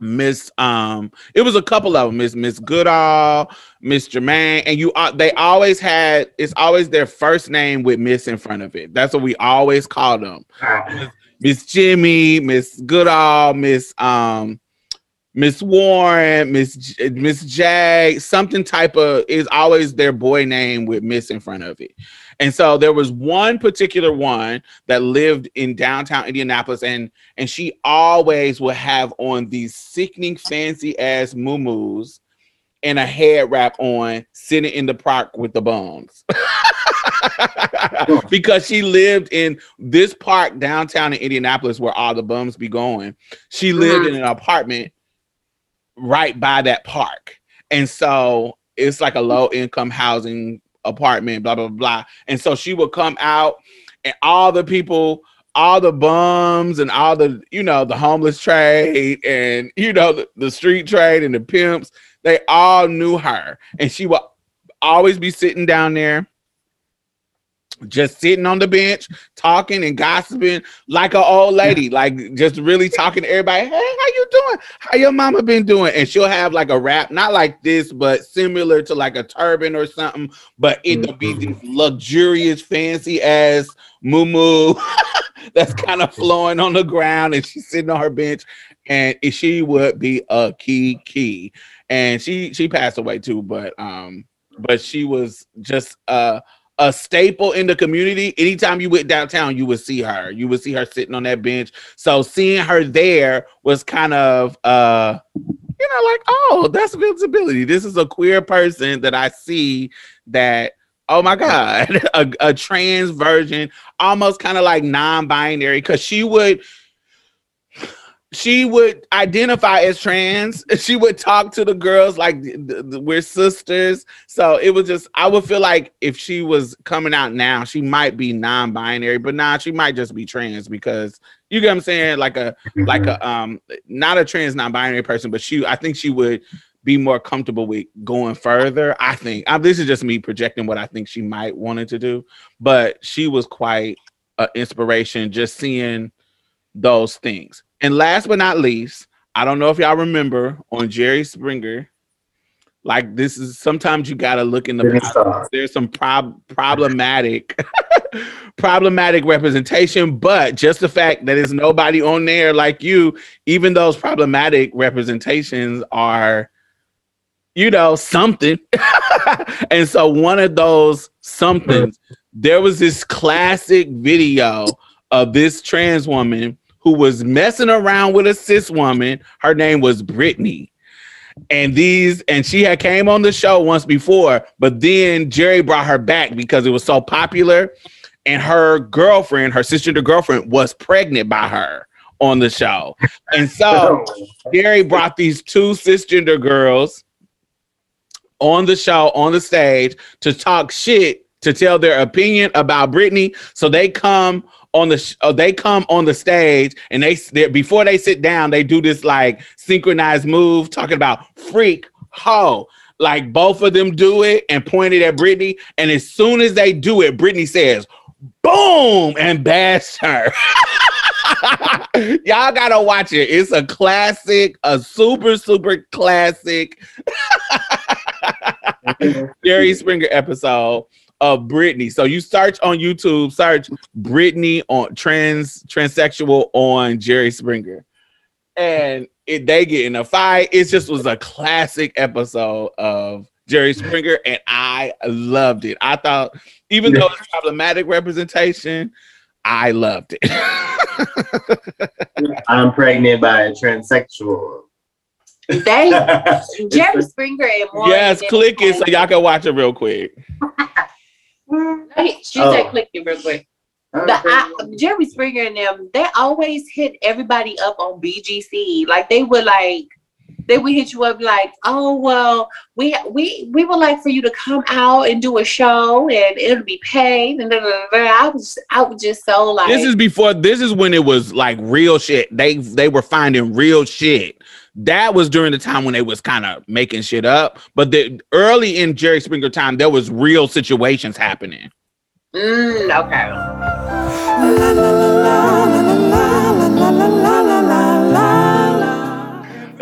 Miss um, it was a couple of them, Miss Miss Goodall, Miss Jermaine, and you uh, they always had it's always their first name with Miss in front of it. That's what we always call them. Miss Jimmy, Miss Goodall, Miss um Miss Warren, Miss Miss Jag, something type of is always their boy name with Miss in front of it. And so there was one particular one that lived in downtown Indianapolis, and and she always would have on these sickening fancy ass muumuus and a head wrap on, sitting in the park with the bums. because she lived in this park downtown in Indianapolis where all the bums be going. She lived in an mm-hmm. apartment right by that park. And so it's like a low income housing apartment, blah, blah, blah. And so she would come out and all the people, all the bums and all the, you know, the homeless trade and, you know, the, the street trade and the pimps, they all knew her. And she would always be sitting down there just sitting on the bench talking and gossiping like an old lady like just really talking to everybody hey how you doing? How your mama been doing? And she'll have like a wrap not like this but similar to like a turban or something but it'll be this luxurious fancy ass moo that's kind of flowing on the ground and she's sitting on her bench and she would be a key key. And she she passed away too but um but she was just uh a staple in the community. Anytime you went downtown, you would see her. You would see her sitting on that bench. So seeing her there was kind of uh you know like, oh, that's visibility. This is a queer person that I see that oh my god, a, a trans version, almost kind of like non-binary cuz she would she would identify as trans. She would talk to the girls like th- th- we're sisters. So it was just, I would feel like if she was coming out now, she might be non-binary, but nah, she might just be trans because you get what I'm saying, like a like a um not a trans non-binary person, but she, I think she would be more comfortable with going further. I think I, this is just me projecting what I think she might wanted to do, but she was quite an inspiration just seeing those things. And last but not least, I don't know if y'all remember on Jerry Springer. Like this is sometimes you gotta look in the Jerry past. Star. there's some prob- problematic problematic representation, but just the fact that there's nobody on there like you, even those problematic representations are you know something. and so one of those somethings, there was this classic video of this trans woman who was messing around with a cis woman. Her name was Brittany. And these, and she had came on the show once before, but then Jerry brought her back because it was so popular. And her girlfriend, her sister, the girlfriend, was pregnant by her on the show. And so Jerry brought these two cisgender girls on the show, on the stage, to talk shit, to tell their opinion about Britney. So they come on the uh, they come on the stage and they before they sit down, they do this like synchronized move talking about freak ho. Like both of them do it and pointed at Britney. And as soon as they do it, Britney says, boom, and bashed her. Y'all gotta watch it. It's a classic, a super, super classic Jerry Springer episode of Britney. So you search on YouTube, search Britney on trans transsexual on Jerry Springer. And it, they get in a fight. It just was a classic episode of Jerry Springer, and I loved it. I thought, even though it's problematic representation, I loved it. I'm pregnant by a transsexual. They Jerry Springer and Morgan. yes, click it so y'all can watch it real quick. Hey, She Oh. click real quick. Oh, the, I, Jerry Springer and them, they always hit everybody up on BGC. Like they would like, they would hit you up like, oh well, we we we would like for you to come out and do a show and it'll be paid and da, da, da. I was I was just so like This is before. This is when it was like real shit. They they were finding real shit. That was during the time when they was kind of making shit up. But the early in Jerry Springer time, there was real situations happening. mm, okay.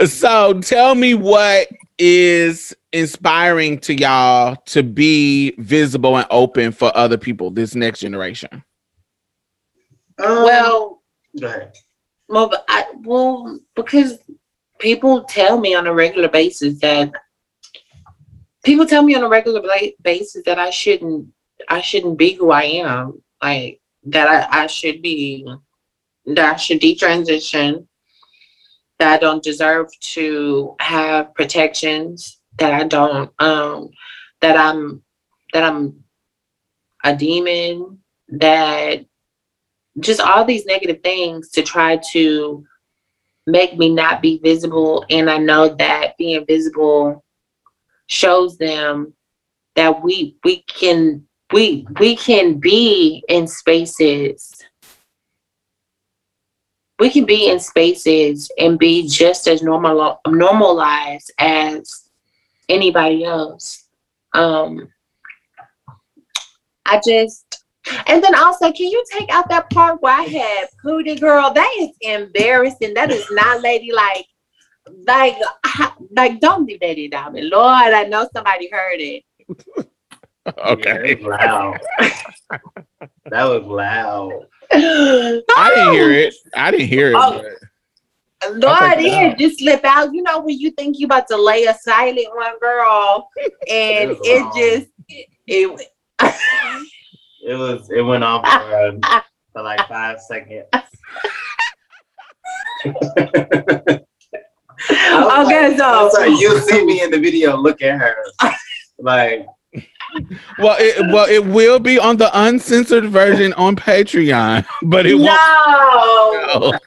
So tell me what is inspiring to y'all to be visible and open for other people, this next generation. Um, Well, go ahead. well, I, well, because people tell me on a regular basis that people tell me on a regular basis that I shouldn't, I shouldn't be who I am. Like that, I, I should be, that I should detransition. That I don't deserve to have protections. That I don't, um, that I'm, that I'm a demon. That just all these negative things to try to make me not be visible. And I know that being visible shows them that we we can we we can be in spaces. We can be in spaces and be just as normal normalized as anybody else. Um I just and then also, can you take out that part where I had Pootie girl? That is embarrassing. That is not ladylike. Like, like, don't do that, Diamond. Lord, I know somebody heard it. Okay. Yeah, it was loud. that was loud. I didn't hear it. I didn't hear it. Oh. oh. Lord, I'll it it just slip out. You know when you think you about to lay a silent one, girl, and It it just it. It was. It went off for, uh, for like five seconds. okay, so Sorry, you'll see me in the video. Look at her. Like Well, it well it will be on the uncensored version on Patreon, but it no. won't.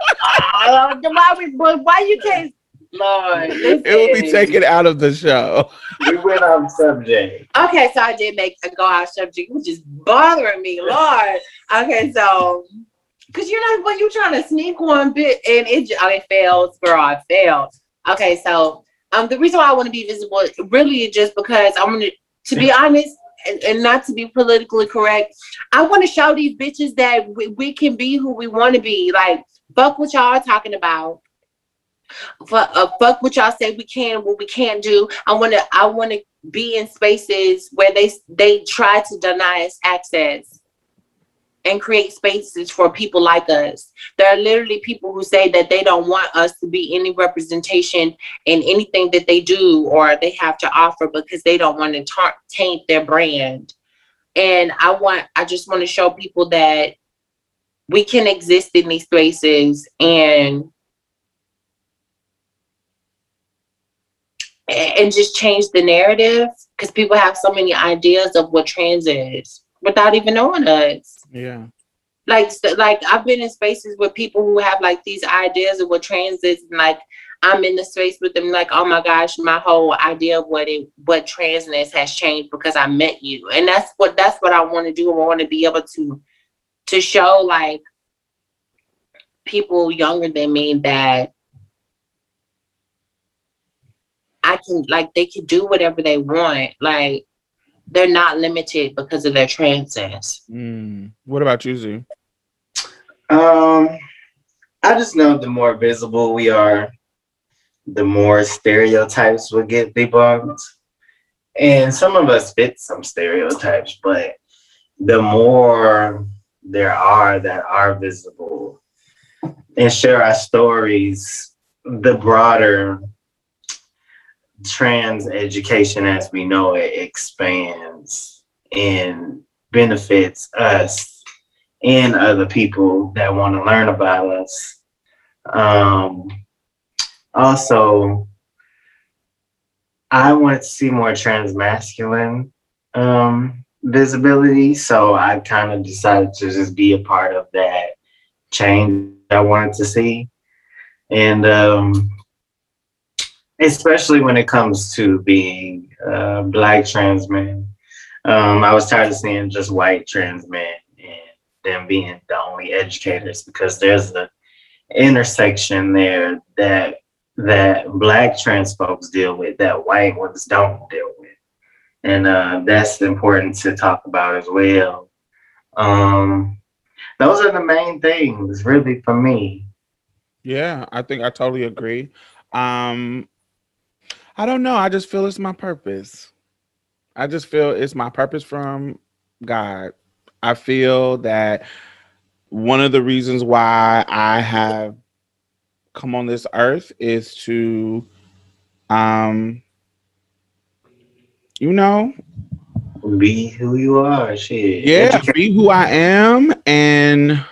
Uh, why, we- why you can't? Lord, It will be taken out of the show. we went off subject. Okay, so I did make a go out subject, which is bothering me, Lord. Okay, so because you know when you're trying to sneak one bit and it j- oh, it fails, girl, it failed. Okay, so um, the reason why I want to be visible really is just because I want to, to be honest. And, and not to be politically correct, I want to show these bitches that we, we can be who we want to be. Like, fuck what y'all are talking about. Fuck, uh, fuck what y'all say we can, what we can't do. I want to, I want to be in spaces where they they try to deny us access and create spaces for people like us. There are literally people who say that they don't want us to be any representation in anything that they do or they have to offer because they don't want to ta- taint their brand. And I want I just want to show people that we can exist in these spaces and and just change the narrative because people have so many ideas of what trans is without even knowing us. Yeah. Like, like I've been in spaces with people who have like these ideas of what trans is, and like I'm in the space with them, like, oh my gosh, my whole idea of what it, what transness has changed because I met you, and that's what that's what I want to do. I want to be able to to show like people younger than me that I can like they can do whatever they want. Like they're not limited because of their transness. Mm. What about you, Z? Um, I just know the more visible we are, the more stereotypes will get debunked. And some of us fit some stereotypes, but the more there are that are visible and share our stories, the broader trans education as we know it expands and benefits us and other people that want to learn about us. Um, also, I wanted to see more transmasculine um, visibility, so I kind of decided to just be a part of that change I wanted to see, and um, especially when it comes to being uh, black trans men. Um, I was tired of seeing just white trans men and them being the only educators because there's a intersection there that that black trans folks deal with that white ones don't deal with and uh, that's important to talk about as well um, those are the main things really for me Yeah, I think I totally agree. Um I don't know, I just feel it's my purpose. I just feel it's my purpose from God. I feel that one of the reasons why I have come on this earth is to um you know, be who you are shit yeah, be who I am and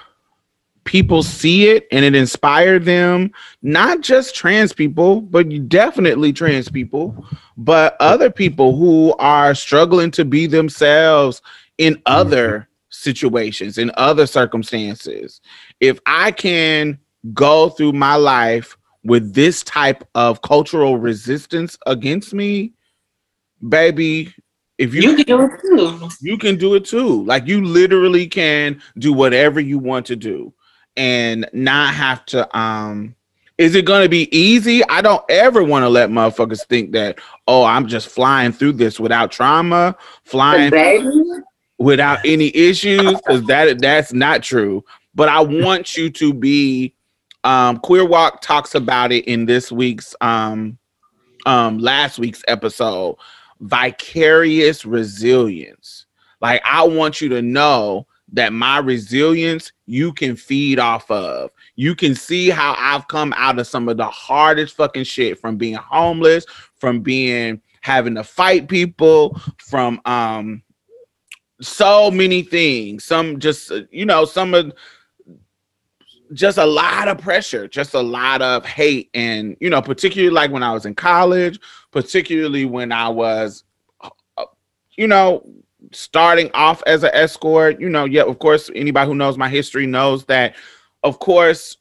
people see it and it inspired them, not just trans people, but definitely trans people, but other people who are struggling to be themselves in mm-hmm. other situations, in other circumstances. If I can go through my life with this type of cultural resistance against me, baby, if You can do it too. you can do it too. Like you literally can do whatever you want to do and not have to um is it going to be easy? I don't ever want to let motherfuckers think that oh, I'm just flying through this without trauma, flying without any issues cuz that that's not true. But I want you to be um Queer Walk talks about it in this week's um um last week's episode vicarious resilience. Like I want you to know that my resilience you can feed off of. You can see how I've come out of some of the hardest fucking shit from being homeless, from being having to fight people, from um so many things. Some just uh, you know, some of just a lot of pressure, just a lot of hate and you know, particularly like when I was in college, particularly when I was uh, you know, starting off as an escort, you know, yeah, of course, anybody who knows my history knows that, of course,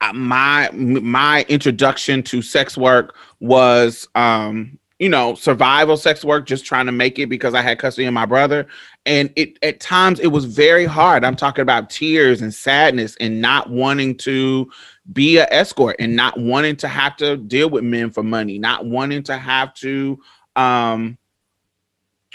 uh, my my introduction to sex work was, um, you know, survival sex work, just trying to make it because I had custody of my brother, and it at times it was very hard. I'm talking about tears and sadness and not wanting to be an escort and not wanting to have to deal with men for money, not wanting to have to um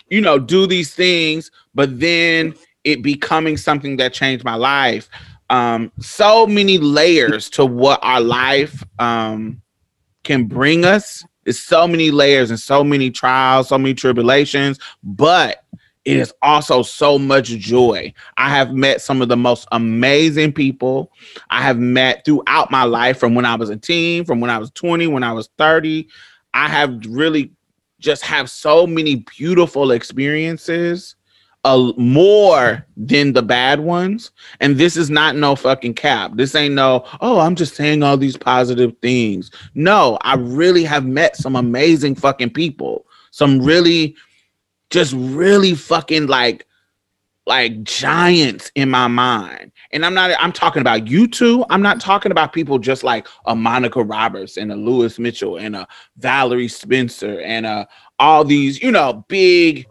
you know, do these things, but then it becoming something that changed my life. Um, so many layers to what our life um, can bring us. It's so many layers and so many trials, so many tribulations, but it is also so much joy. I have met some of the most amazing people I have met throughout my life from when I was a teen, from when I was 20, when I was 30. I have really just have so many beautiful experiences uh, more than the bad ones. And this is not no fucking cap. This ain't no oh i'm just saying all these positive things. No i really have met some amazing fucking people. Some really just really fucking like like giants in my mind. And i'm not i'm talking about you two. I'm not talking about people just like a monica roberts and a lewis mitchell and a valerie spencer and uh all these you know big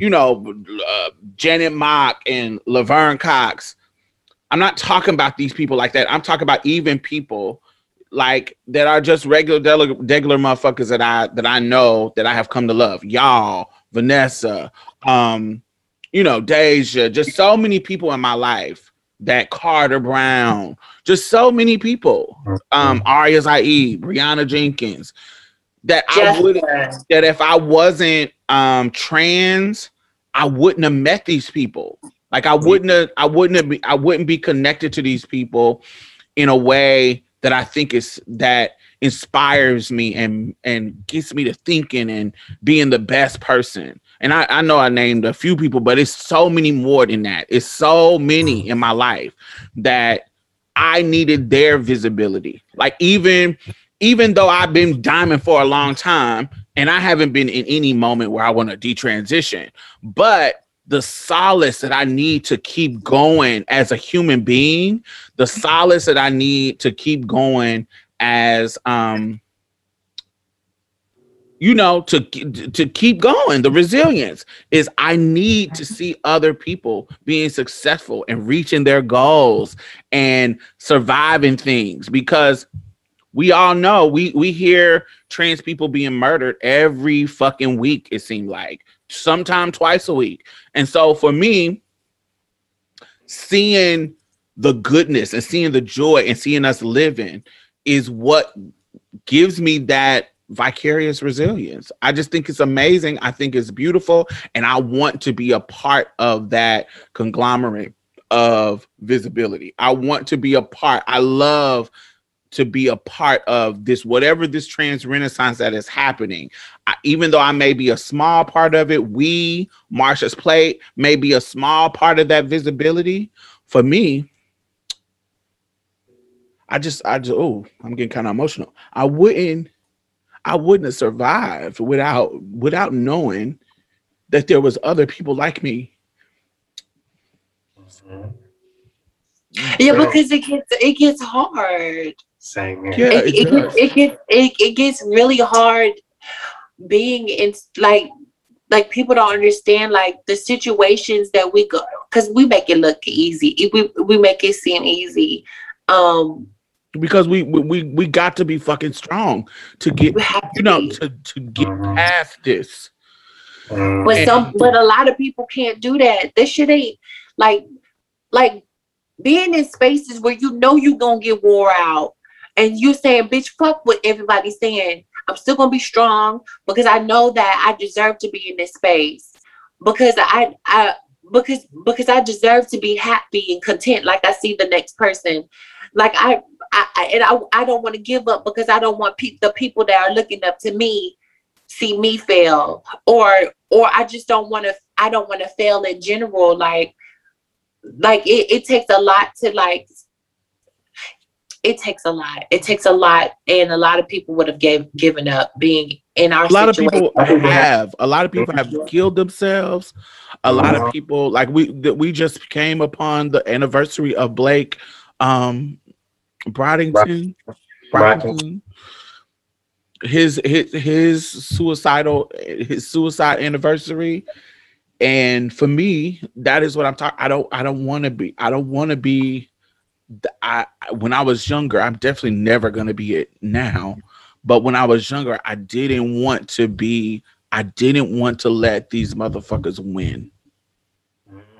you know uh, janet mock and laverne cox. I'm not talking about these people like that. I'm talking about even people like that are just regular regular, regular motherfuckers that i that i know that i have come to love. Y'all vanessa um you know, Deja, just so many people in my life. That Carter Brown, just so many people. Um, Aria Zaid, Brianna Jenkins. That I would that if I wasn't um trans, I wouldn't have met these people. Like I wouldn't have, I wouldn't have, be, I wouldn't be connected to these people in a way that I think is that inspires me and and gets me to thinking and being the best person. And I, I know I named a few people, but it's so many more than that. It's so many in my life that I needed their visibility. Like even even though I've been diamond for a long time, and I haven't been in any moment where I want to detransition, but the solace that I need to keep going as a human being, the solace that I need to keep going as um you know to to keep going. The resilience is i need to see other people being successful and reaching their goals and surviving things because we all know we we hear trans people being murdered every fucking week it seemed like sometime twice a week. And so for me seeing the goodness and seeing the joy and seeing us living is what gives me that vicarious resilience. I just think it's amazing. I think it's beautiful. And I want to be a part of that conglomerate of visibility. I want to be a part. I love to be a part of this, whatever this trans renaissance that is happening. I, even though I may be a small part of it, we, Marsha's Plate, may be a small part of that visibility. For me, I just, I just, oh, I'm getting kind of emotional. I wouldn't I wouldn't have survived without without knowing that there was other people like me. Yeah, because it gets it gets hard. Same Yeah, it, it it, gets, it gets it, it gets really hard being in like like people don't understand like the situations that we go because we make it look easy. We we make it seem easy. Um Because we we we- got to be fucking strong to get we have to you know to to get past this. But and- some but a lot of people can't do that. This shit ain't like like being in spaces where you know you gonna get wore out and you saying bitch fuck what everybody's saying. I'm still gonna be strong because i know that i deserve to be in this space because i i because because i deserve to be happy and content like i see the next person. Like i i, I and i, I don't want to give up because i don't want pe- the people that are looking up to me see me fail. Or or i just don't want to i don't want to fail in general like like it, it takes a lot to like it takes a lot. It takes a lot and a lot of people would have gave given up being in our A lot of people I think we have- have a lot of people have killed themselves. A lot of people like we that we just came upon the anniversary of Blake um Brockington. Brockington. His his his suicidal his suicide anniversary. And for me, that is what I'm talking. I don't I don't want to be. I don't want to be I I- when I was younger, I'm definitely never gonna be it now. But when I was younger, I didn't want to be, I didn't want to let these motherfuckers win.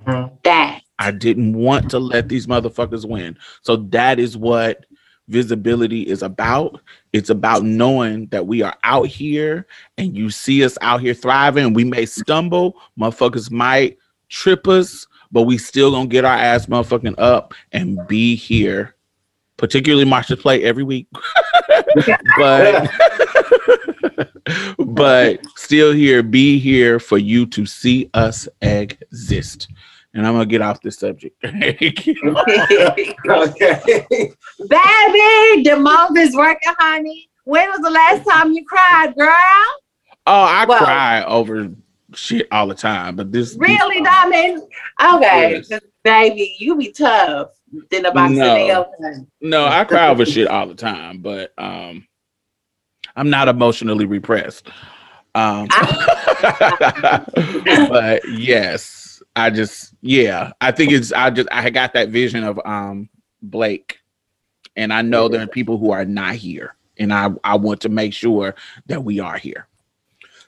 mhm. that I didn't want to let these motherfuckers win. So that is what visibility is about. It's about knowing that we are out here and you see us out here thriving. We may stumble, motherfuckers might trip us, but we still gonna get our ass motherfucking up and be here. Particularly Marsha play every week. but but still here, be here for you to see us exist. And I'm gonna get off this subject. Okay. baby the mouth is working honey when was the last time you cried girl Oh, I Well- cry over shit all the time, but this really diamond okay Yes. baby you be tough than a box of No. nails. No, I cry over shit all the time, but um, I'm not emotionally repressed. Um, but yes, I just yeah, I think it's I just I got that vision of um Blake, and I know there are people who are not here, and I I want to make sure that we are here.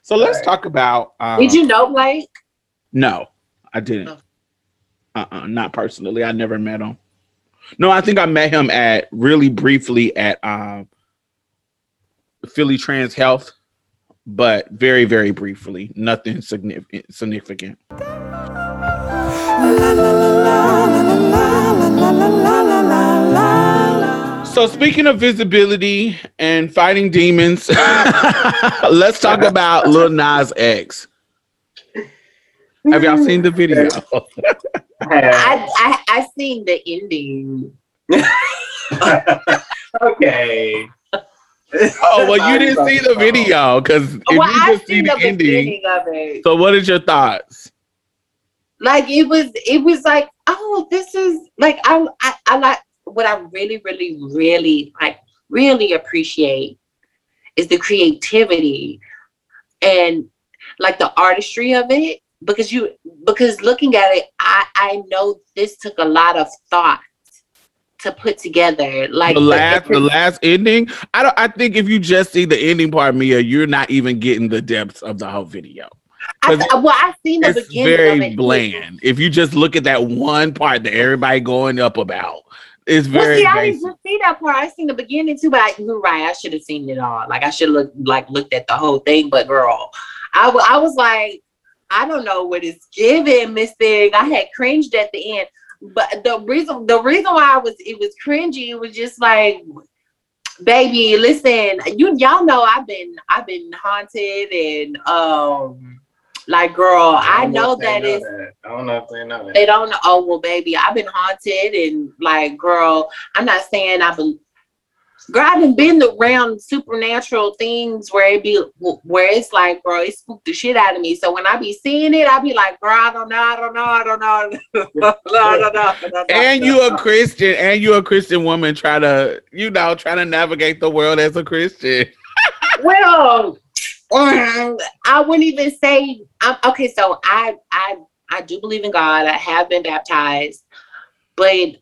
So let's Right. talk about. Um, Did you know Blake? No, I didn't. Oh. Uh-uh, not personally. I never met him. No, I think I met him at really briefly at um Philly Trans Health, but very, very briefly. Nothing significant significant. So speaking of visibility and fighting demons, let's talk about Lil Nas X. Have y'all seen the video? I, I I seen the ending. okay. Oh well, you didn't see the video because if well, you I just see the the ending. beginning of it. So what is your thoughts? Like it was it was like oh this is like I, I i like what i really really really like really appreciate is the creativity and like the artistry of it because you because looking at it i i know this took a lot of thought to put together like the last the last ending. I don't. I think if you just see the ending part, Mia, you're not even getting the depths of the whole video. I, well i seen the It's beginning of very it bland. If you just look at that one part that everybody going up about, it's Well, very see, I didn't see that part. I seen the beginning too, but I, you're right. I should have seen it all. Like I should look like looked at the whole thing. But girl, I I was like, I don't know what it's giving, Miss Thing. I had cringed at the end. But the reason the reason why I was it was cringy, it was just like baby, listen, you y'all know I've been I've been haunted and um like girl, I don't know if they that know is that. I don't know if they know that. they don't know. Oh well, baby, I've been haunted and like, girl, I'm not saying I've been. Girl, I done been around supernatural things where it be where it's like, bro, it spooked the shit out of me. So when I be seeing it, I be like, girl, I don't know, I don't know, I don't know, I don't know, I don't know. I don't know. And you a Christian, and you a Christian woman try to, you know, trying to navigate the world as a Christian. well, um, I wouldn't even say. I'm, okay, so I I I do believe in God. I have been baptized, but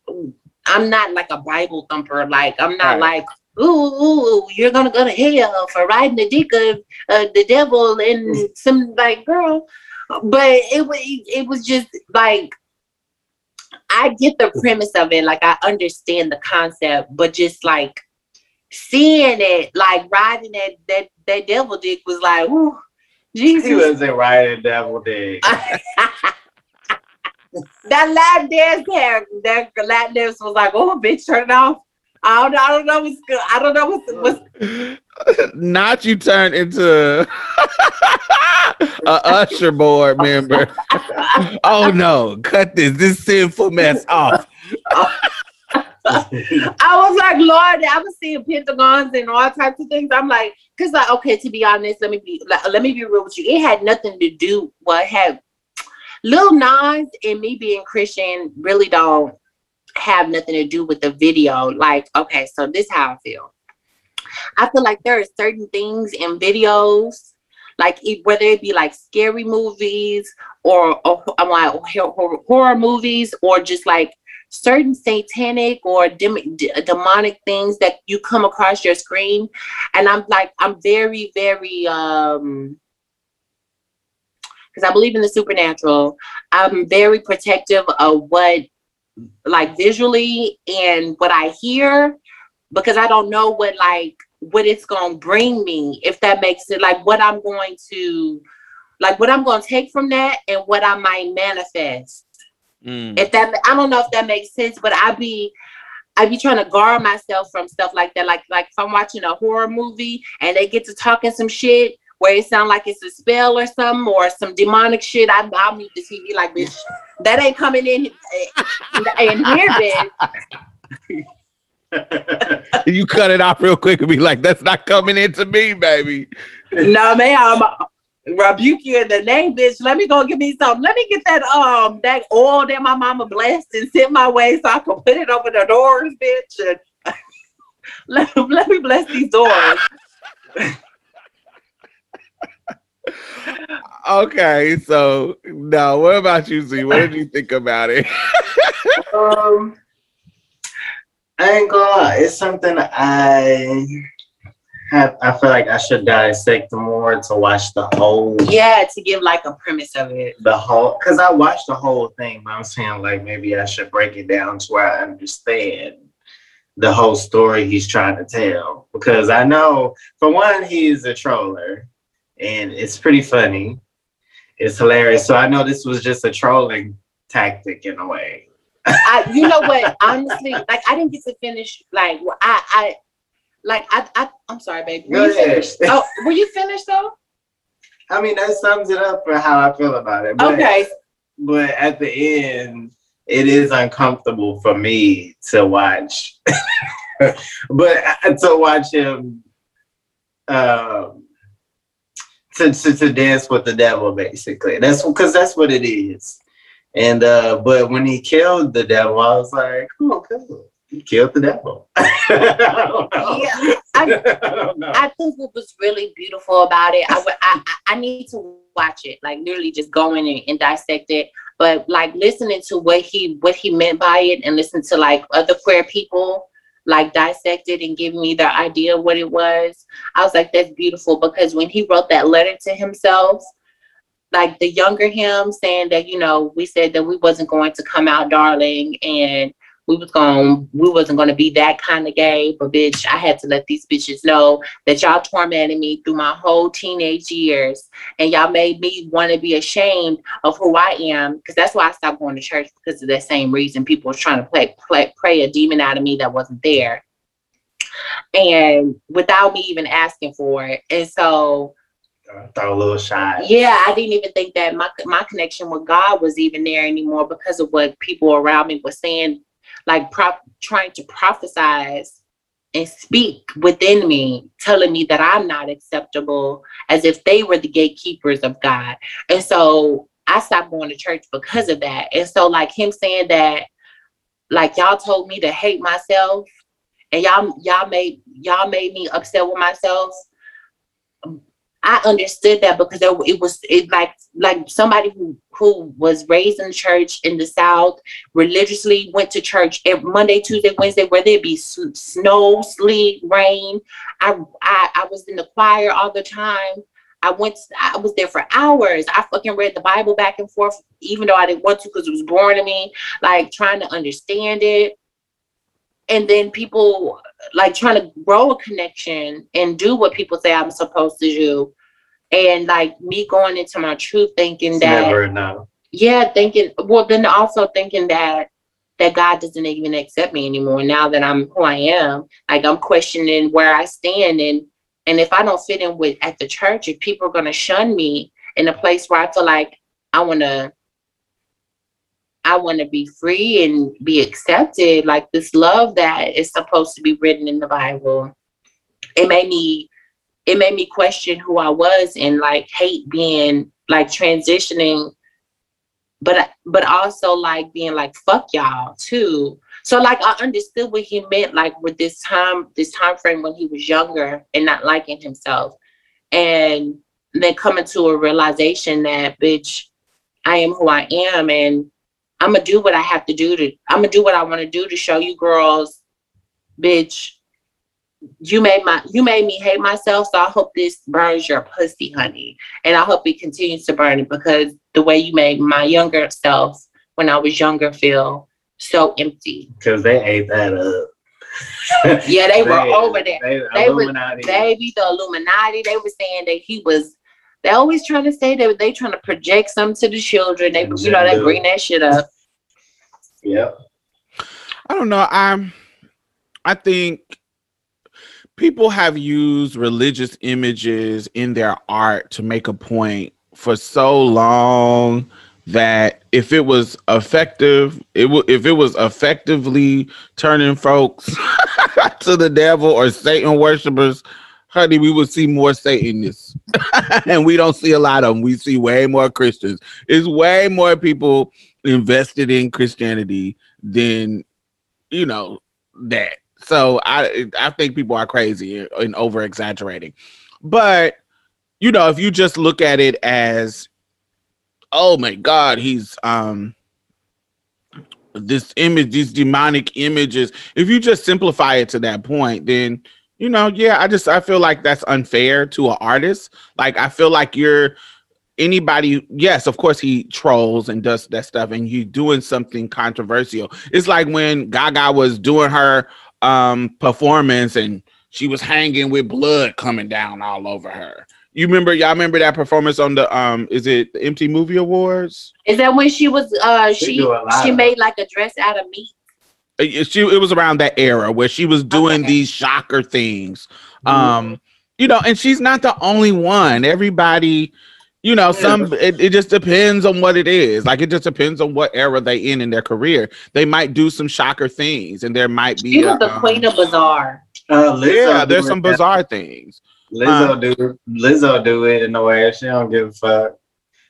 I'm not like a Bible thumper. Like I'm not like. Ooh, ooh, you're gonna go to hell for riding the dick of uh, the devil and some like girl, but it was it was just like I get the premise of it, like I understand the concept, but just like seeing it, like riding that that that devil dick was like, ooh, He wasn't riding devil dick. that lap dance had that lap dance was like, oh, bitch, turn it off. I don't, I don't know what's good. I don't know what's, what's Not you turn into a usher board member. oh no, cut this this sinful mess off. I was like, Lord, I was seeing pentagons and all types of things. I'm like, cause like, okay, to be honest, let me be like, let me be real with you. It had nothing to do. Well, it had Lil Nas and me being Christian really don't have nothing to do with the video. Like, okay, so this how I feel. I feel like there are certain things in videos, like whether it be like scary movies or, or I'm like horror, horror movies or just like certain satanic or dem- d- demonic things that you come across your screen. And i'm like i'm very very um because i believe in the supernatural. I'm very protective of what like visually and what i hear because i don't know what like what it's gonna bring me if that makes it like what i'm going to like what i'm gonna take from that and what i might manifest Mm. if that I don't know if that makes sense, but I be I be trying to guard myself from stuff like that. Like like if I'm watching a horror movie and they get to talking some shit where it sound like it's a spell or something or some demonic shit, I I'll mute the TV like bitch. That ain't coming in in here, bitch. You cut it off real quick and be like, "That's not coming into me, baby." No, man, I'm rebuke you in the name, bitch. Let me go get me some. Let me get that um that oil that my mama blessed and sent my way so I can put it over the doors, bitch. And let, let me bless these doors. Okay, so now what about you, Z? What did you think about it? um, I ain't gonna lie. It's something I have. I feel like I should dissect more to watch the whole, Yeah, to give like a premise of it. the whole. Cause I watched the whole thing, but I'm saying like maybe I should break it down to where I understand the whole story he's trying to tell. Because I know, for one, he's a troller, and it's pretty funny. It's hilarious. So I know this was just a trolling tactic in a way. I, you know what? Honestly, like I didn't get to finish. Like I, I, like I, I I'm sorry, baby. Were Go you ahead. finished? Oh, were you finished though? I mean, that sums it up for how I feel about it. But, Okay. But at the end, it is uncomfortable for me to watch. but uh, to watch him um, to, to to dance with the devil, basically. That's because that's what it is. And uh, but when he killed the devil, I was like, oh, cool. He killed the devil. I don't know. Yeah, I- I. I think what was really beautiful about it, I I, I I need to watch it, like literally just go in and, and dissect it. But like listening to what he what he meant by it, and listen to like other queer people like dissect it and give me their idea of what it was. I was like, that's beautiful because when he wrote that letter to himself, like the younger him saying that you know we said that we wasn't going to come out, darling, and we was going we wasn't going to be that kind of gay but bitch i had to let these bitches know that y'all tormented me through my whole teenage years. And y'all made me want to be ashamed of who i am because that's why i stopped going to church because of that same reason people was trying to play, play pray a demon out of me that wasn't there. And without me even asking for it. And so Throw a little shot. yeah, I didn't even think that my my connection with God was even there anymore because of what people around me were saying, like trying to prophesize and speak within me, telling me that I'm not acceptable, as if they were the gatekeepers of God. And so I stopped going to church because of that. And so like him saying that, like y'all told me to hate myself, and y'all y'all made y'all made me upset with myself. I understood that because there, it was it like like somebody who who was raised in church in the South, religiously went to church every Monday, Tuesday, Wednesday, whether there'd be snow, sleet, rain. I, I I was in the choir all the time. I went. I was there for hours. I fucking read the Bible back and forth, even though I didn't want to because it was boring to me. Like trying to understand it, and then people like trying to grow a connection and do what people say I'm supposed to do. And like me going into my truth thinking It's that never enough. yeah, thinking well then also thinking that that God doesn't even accept me anymore now that I'm who I am. Like I'm questioning where I stand and and if I don't fit in with at the church, if people are gonna shun me in a place where I feel like I wanna I want to be free and be accepted, like this love that is supposed to be written in the Bible. It made me, it made me question who I was and like hate being like transitioning, but but also like being like fuck y'all too. So like I understood what he meant like with this time this time frame when he was younger and not liking himself, and then coming to a realization that bitch, I am who I am and I'm gonna do what I have to do to. I'm gonna do what I want to do to show you girls, bitch. You made my you made me hate myself, so I hope this burns your pussy, honey, and I hope it continues to burn it because the way you made my younger self when I was younger feel so empty. Because they ate that up. Yeah, they were over there. They, They were- Illuminati. Baby, the Illuminati, they were saying that he was. They always trying to say that they trying to project something to the children. They, you know, they bring that shit up. Yep. I don't know. I'm I think people have used religious images in their art to make a point for so long that if it was effective, it will if it was effectively turning folks to the devil or Satan worshipers, honey, we would see more Satanists. and we don't see a lot of them. We see way more Christians. It's way more people invested in Christianity than you know that. So I I think people are crazy and- over exaggerating. But you know, if you just look at it as oh my god, he's um this image, these demonic images, if you just simplify it to that point, then you know, yeah, I just I feel like that's unfair to an artist. Like I feel like you're anybody yes of course he trolls and does that stuff and you doing something controversial it's like when gaga was doing her um performance and she was hanging with blood coming down all over her. You remember y'all remember that performance on the um is it the MTV movie awards? Is that when she was uh She she do a lot she made like a dress out of meat? it, she, it was around that era where she was doing Okay. these shocker things. Um you know and she's not the only one. Everybody you know some it, it just depends on what it is like it just depends on what era they in in their career they might do some shocker things and there might be She was a, the um, queen of bizarre. Uh, Lizzo yeah there's doing some that. bizarre things Lizzo do Lizzo do it in a way she don't give a fuck.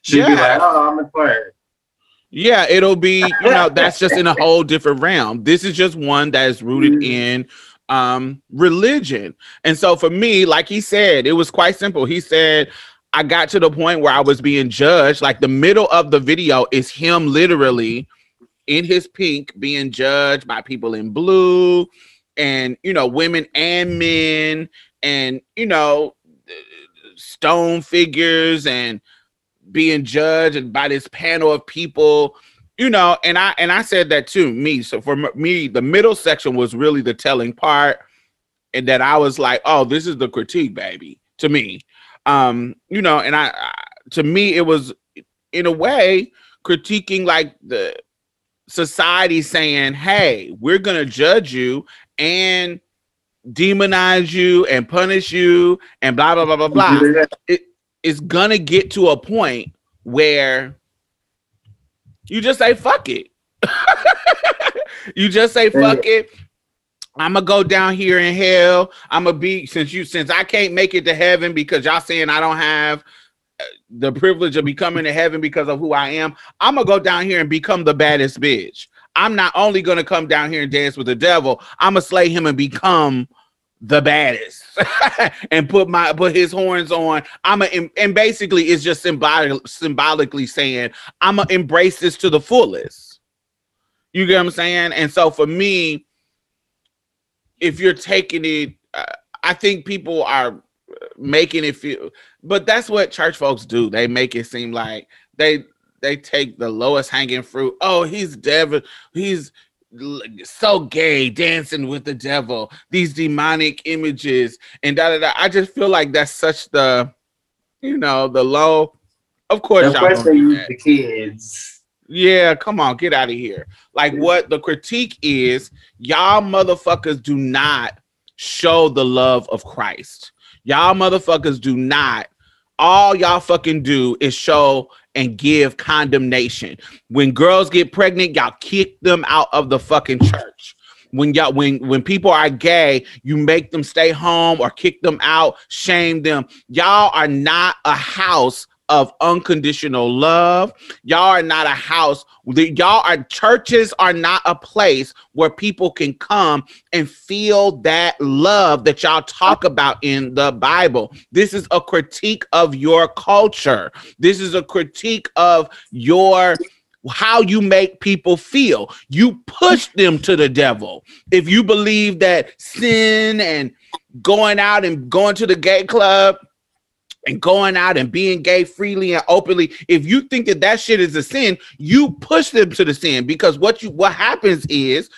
She be Yeah. like, oh, I'm a twerk. Yeah, it'll be, you know, that's just in a whole different realm. This is just one that is rooted Mm. in um religion. And so for me, like he said, it was quite simple. He said, I got to the point where I was being judged. Like the middle of the video is him literally in his pink being judged by people in blue and you know women and men and you know stone figures and being judged by this panel of people you know and i and i said that too me so for me the middle section was really the telling part and that i was like oh this is the critique baby to me um you know and i, I to me it was in a way critiquing like the society saying hey we're gonna judge you and demonize you and punish you and blah blah blah blah blah it is gonna get to a point where you just say fuck it. you just say fuck it. I'm gonna go down here in hell. I'm gonna be since you since I can't make it to heaven because y'all saying I don't have uh, the privilege of becoming to heaven because of who I am. I'm gonna go down here and become the baddest bitch. I'm not only gonna come down here and dance with the devil. I'm gonna slay him and become the baddest and put my put his horns on. I'm a and basically it's just symbolic symbolically saying I'm gonna embrace this to the fullest. You get what I'm saying? And so for me, if you're taking it, uh, I think people are making it feel, but that's what church folks do. They make it seem like they they take the lowest hanging fruit. Oh, he's devil. He's so gay, dancing with the devil. These demonic images and da da da. I just feel like that's such the, you know, the low. Of course, Of y'all course gonna do that. the kids. Yeah, come on, get out of here. Like what the critique is, y'all motherfuckers do not show the love of Christ. Y'all motherfuckers do not. All y'all fucking do is show and give condemnation. When girls get pregnant, y'all kick them out of the fucking church. When y'all when when people are gay, you make them stay home or kick them out, shame them. Y'all are not a house of unconditional love. Y'all are not a house. Y'all are churches are not a place where people can come and feel that love that y'all talk about in the Bible. This is a critique of your culture. This is a critique of your how you make people feel. You push them to the devil. If you believe that sin and going out and going to the gay club and going out and being gay freely and openly if you think that that shit is a sin you push them to the sin. Because what you what happens is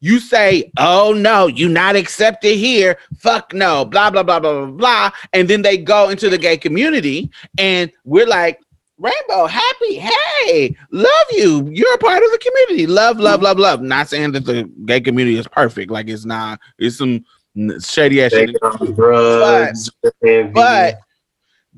you say oh no you not accepted here. Fuck no blah blah blah blah blah blah. And then they go into the gay community and we're like rainbow happy hey love you. You're a part of the community. Love love love love. Not saying that the gay community is perfect. Like it's not. It's some shady ass They shit. drugs. heavy. but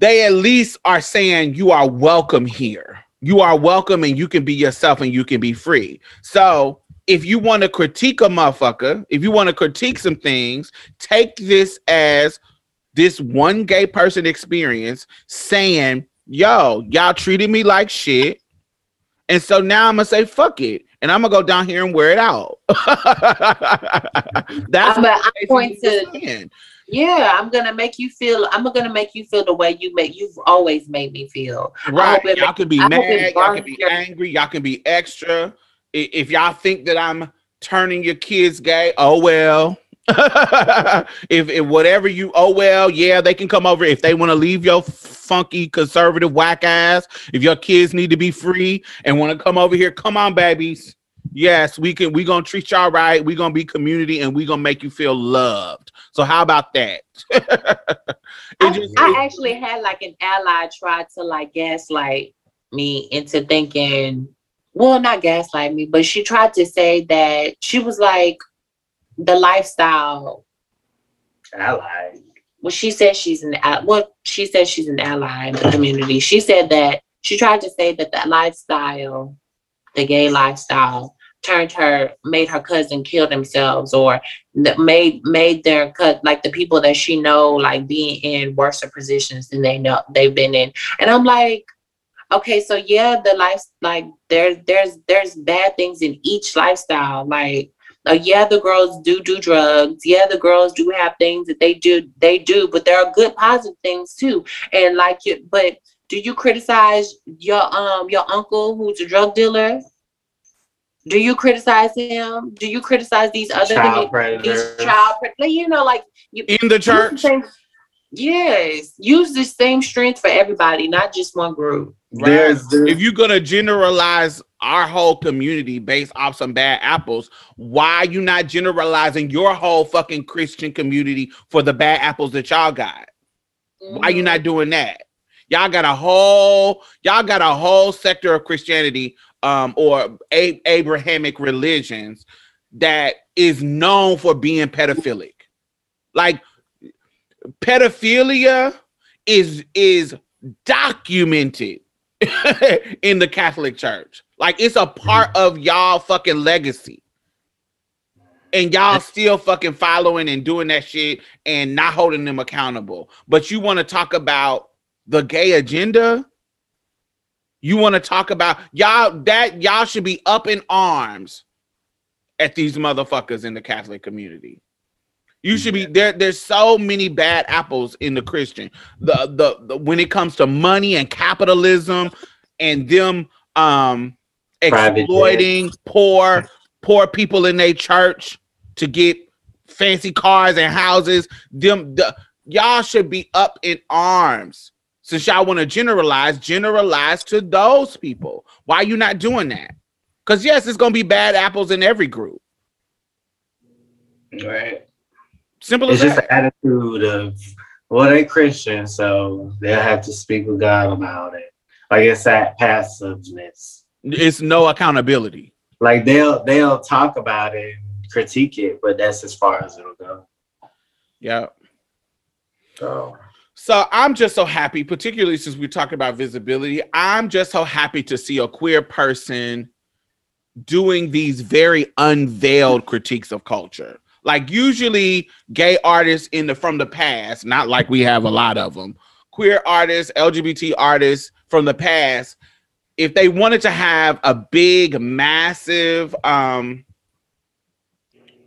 they at least are saying you are welcome here. You are welcome and you can be yourself and you can be free. So if you want to critique a motherfucker, if you want to critique some things, take this as this one gay person experience saying, yo, y'all treated me like shit. And so now I'm gonna say fuck it. And I'm gonna go down here and wear it out. That's uh, I'm, what I'm going to saying. Yeah, I'm gonna make you feel. I'm gonna make you feel the way you make. You've always made me feel. Right. Y'all make- can be I mad, y'all can be your- angry, y'all can be extra. If y'all think that I'm turning your kids gay, oh well. if, if whatever you oh well, yeah, they can come over if they want to leave your funky conservative whack ass. If your kids need to be free and want to come over here, come on, babies. Yes, we can. We gonna treat y'all right. We gonna be community, and we gonna make you feel loved. So how about that? I, just- I it- actually had like an ally try to like gaslight me into thinking, well, not gaslight me, but she tried to say that she was like the lifestyle. ally. Well, she said she's an al- well, she said she's an ally in the community. She said that she tried to say that the lifestyle, the gay lifestyle, turned her made her cousin kill themselves or made made their cut like the people that she know like being in worse positions than they know they've been in. And i'm like okay so yeah the life like there's there's there's bad things in each lifestyle. Like uh, yeah the girls do do drugs. Yeah the girls do have things that they do they do but there are good positive things too. And like you but do you criticize your um your uncle who's a drug dealer do you criticize him do you criticize these other Child these child pre- like, you know like you in the use the church. same- yes use the same strength for everybody not just one group There's, there's If you're gonna generalize our whole community based off some bad apples, why you not generalizing your whole fucking Christian community for the bad apples that y'all got? Why you not mm-hmm. doing that? Y'all got a whole y'all got a whole sector of Christianity um or a- Abrahamic religions that is known for being pedophilic. Like pedophilia is is documented in the Catholic Church. Like it's a part of y'all fucking legacy. And y'all still fucking following and doing that shit and not holding them accountable. But you want to talk about the gay agenda? You want to talk about y'all that y'all should be up in arms at these motherfuckers in the Catholic community. You should be there. There's so many bad apples in the Christian. The, the the when it comes to money and capitalism and them um exploiting poor poor people in their church to get fancy cars and houses. Them the, y'all should be up in arms. Since y'all want to generalize, generalize to those people. Why are you not doing that? Because yes, it's gonna be bad apples in every group. right. Simple It's as just that. an attitude of well, they're Christian, so they'll have to speak with God about it. Like it's that passiveness. It's no accountability. Like they'll they'll talk about it and critique it, but that's as far as it'll go. Yeah. So So I'm just so happy, particularly since we talk about visibility. I'm just so happy to see a queer person doing these very unveiled critiques of culture. Like usually gay artists in the from the past, not like we have a lot of them. Queer artists, LGBT artists from the past, if they wanted to have a big massive um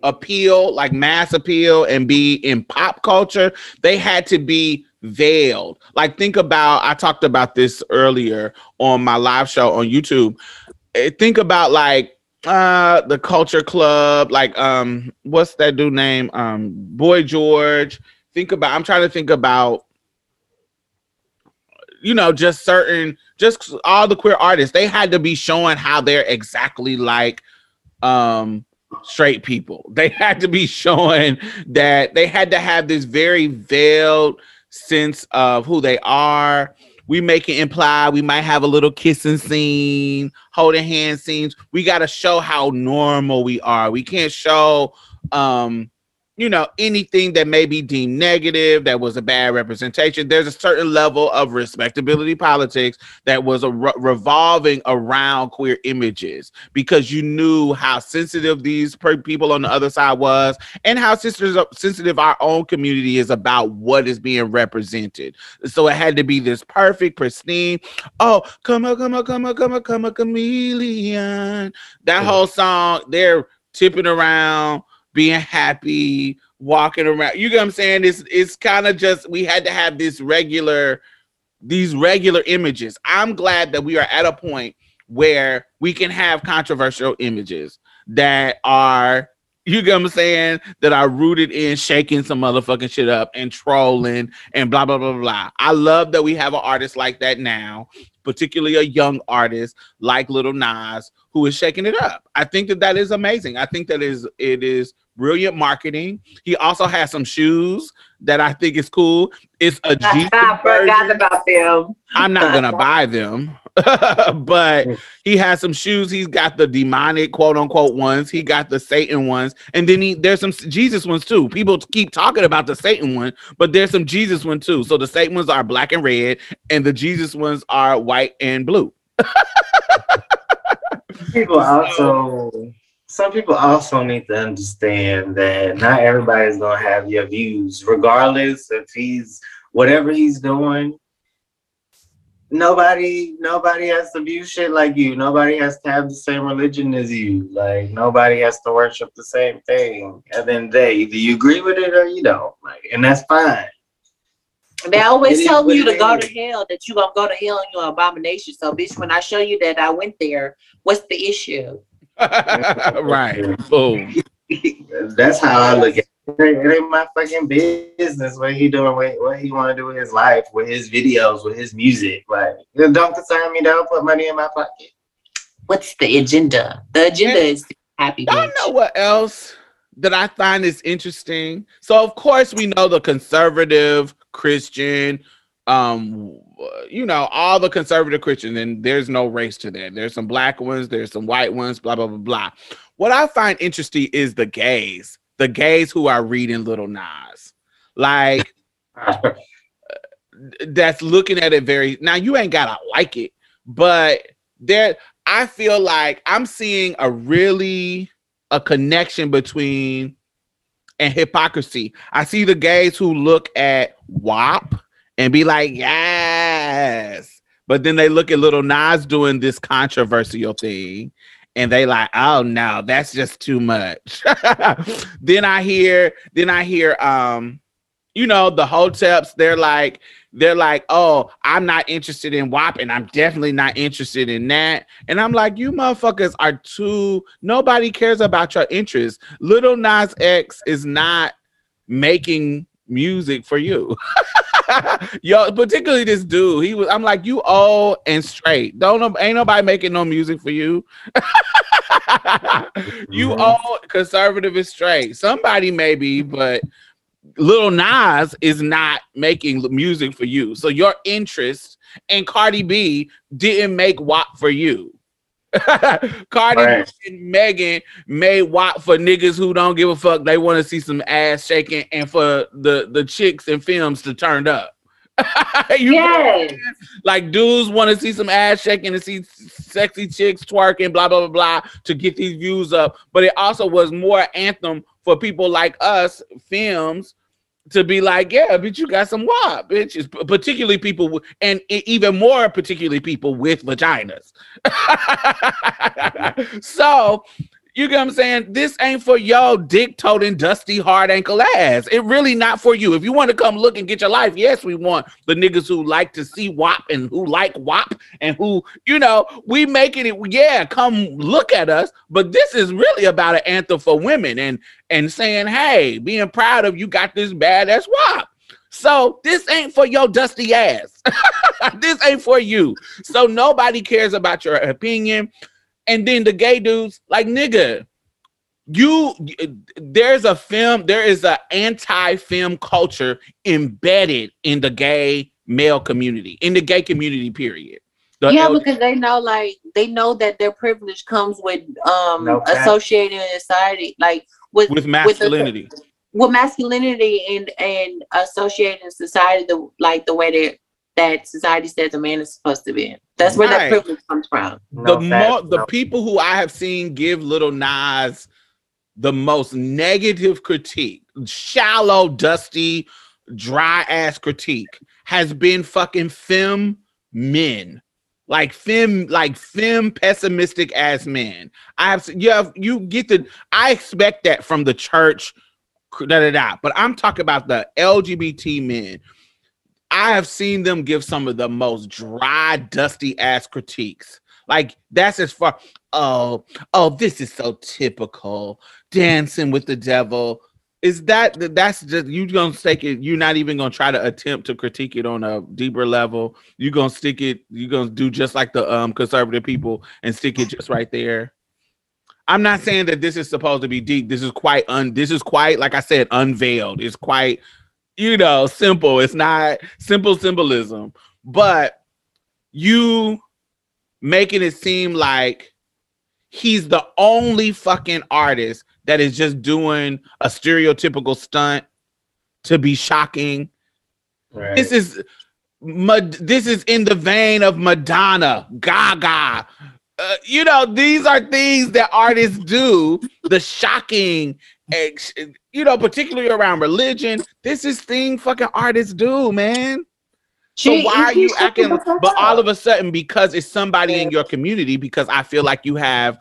appeal, like mass appeal and be in pop culture, they had to be veiled. Like think about I talked about this earlier on my live show on YouTube. Eh, Think about like uh the culture club, like um what's that dude name? Um Boy George. Think about I'm trying to think about you know, just certain just all the queer artists, they had to be showing how they're exactly like um straight people. They had to be showing that they had to have this very veiled sense of who they are. We make it imply we might have a little kissing scene, holding hand scenes. We got to show how normal we are. We can't show um you know anything that may be deemed negative that was a bad representation there's a certain level of respectability politics that was a re- revolving around queer images because you knew how sensitive these per- people on the other side was and how sensitive, sensitive our own community is about what is being represented. So it had to be this perfect pristine oh come on come on come on come on come on chameleon. That whole song they're tipping around being happy, walking around. You get what I'm saying? It's it's kind of just we had to have this regular, these regular images. I'm glad that we are at a point where we can have controversial images that are you get what I'm saying? That I rooted in shaking some motherfucking shit up and trolling and blah blah blah blah. I love that we have an artist like that now, particularly a young artist like Little Nas who is shaking it up. I think that that is amazing. I think that is it is brilliant marketing. He also has some shoes that I think is cool. It's a G I forgot about them. I'm not gonna buy them, but he has some shoes. He's got the demonic quote unquote ones. He got the Satan ones, and then he there's some Jesus ones too. People keep talking about the Satan one, but there's some Jesus one too. So the Satan ones are black and red, and the Jesus ones are white and blue. people also some people also need to understand that not everybody's gonna have your views, regardless if he's whatever he's doing. Nobody, nobody has to view shit like you. Nobody has to have the same religion as you. Like nobody has to worship the same thing. And then they of either you agree with it or you don't. Like, and that's fine. They always It is tell you to go is. to hell, that you gonna go to hell and you're an abomination. So, bitch, when I show you that I went there, what's the issue? right. Boom. That's how I look at it. It ain't my fucking business what he doing, what, what he want to do with his life, with his videos, with his music. Like, it don't concern me. Don't put money in my pocket. What's the agenda? The agenda And- is happy. Y'all bitch. know what else that I find is interesting? So of course we know the conservative Christian, um, you know, all the conservative Christians, and there's no race to that. There's some black ones, there's some white ones, blah blah blah blah. What I find interesting is the gays, the gays who are reading Little Nas, like that's looking at it very now you ain't gotta like it but there i feel like i'm seeing a really a connection between and hypocrisy. I see the gays who look at wap and be like yes but then they look at little nas doing this controversial thing and they like oh no that's just too much. Then i hear then i hear um you know the hoteps they're like they're like oh i'm not interested in WAP and i'm definitely not interested in that. And i'm like you motherfuckers are too nobody cares about your interests. Little nas x is not making music for you yo particularly this dude he was i'm like you old and straight don't know ain't nobody making no music for you you Mhm. old conservative and straight somebody maybe but Little Nas is not making music for you. So your interest and Cardi B didn't make WAP for you. Cardi Right. And Megan made WAP for niggas who don't give a fuck. They want to see some ass shaking and for the, the chicks and femmes to turn up. you Yes. like dudes want to see some ass shaking and see sexy chicks twerking, blah blah blah blah, to get these views up. But it also was more anthem for people like us, femmes, to be like, yeah, bitch, you got some WAP, bitches, particularly people, and even more particularly people with vaginas. so. You get what I'm saying? This ain't for yo dick toting dusty hard ankle ass. It really not for you. If you want to come look and get your life, yes, we want the niggas who like to see WAP and who like WAP and who, you know, we making it, yeah, come look at us. But this is really about an anthem for women and and saying, hey, being proud of you got this badass WAP. So this ain't for your dusty ass. this ain't for you. So nobody cares about your opinion. And then the gay dudes, like nigga, you there's a femme, there is a anti-femme culture embedded in the gay male community, in the gay community, period. The yeah, L- because they know, like, they know that their privilege comes with um No fact. associated in society, like with with the- masculinity. with masculinity and and associated in society, the like the way that that society says a man is supposed to be. That's where Right. that privilege comes from. No the facts, more the no- people who I have seen give Little Nas the most negative critique, shallow, dusty, dry ass critique, has been fucking fem men. Like fem, like fem pessimistic ass men. I have you have you get the I expect that from the church, da da da. But I'm talking about the LGBT men. I have seen them give some of the most dry, dusty ass critiques. Like that's as far. Oh, oh, this is so typical. Dancing with the devil. Is that that's just you gonna stick it? You're not even gonna try to attempt to critique it on a deeper level. You're gonna stick it. You're gonna do just like the um conservative people and stick it just right there. I'm not saying that this is supposed to be deep. This is quite un. This is quite like I said, unveiled. It's quite you know, simple. It's not simple symbolism, but you making it seem like he's the only fucking artist that is just doing a stereotypical stunt to be shocking. Right. This is this is in the vein of Madonna, Gaga, uh, you know, these are things that artists do. The shocking, you know, particularly around religion. This is thing fucking artists do, man. So why are you acting? But all of a sudden, because it's somebody in your community, because I feel like you have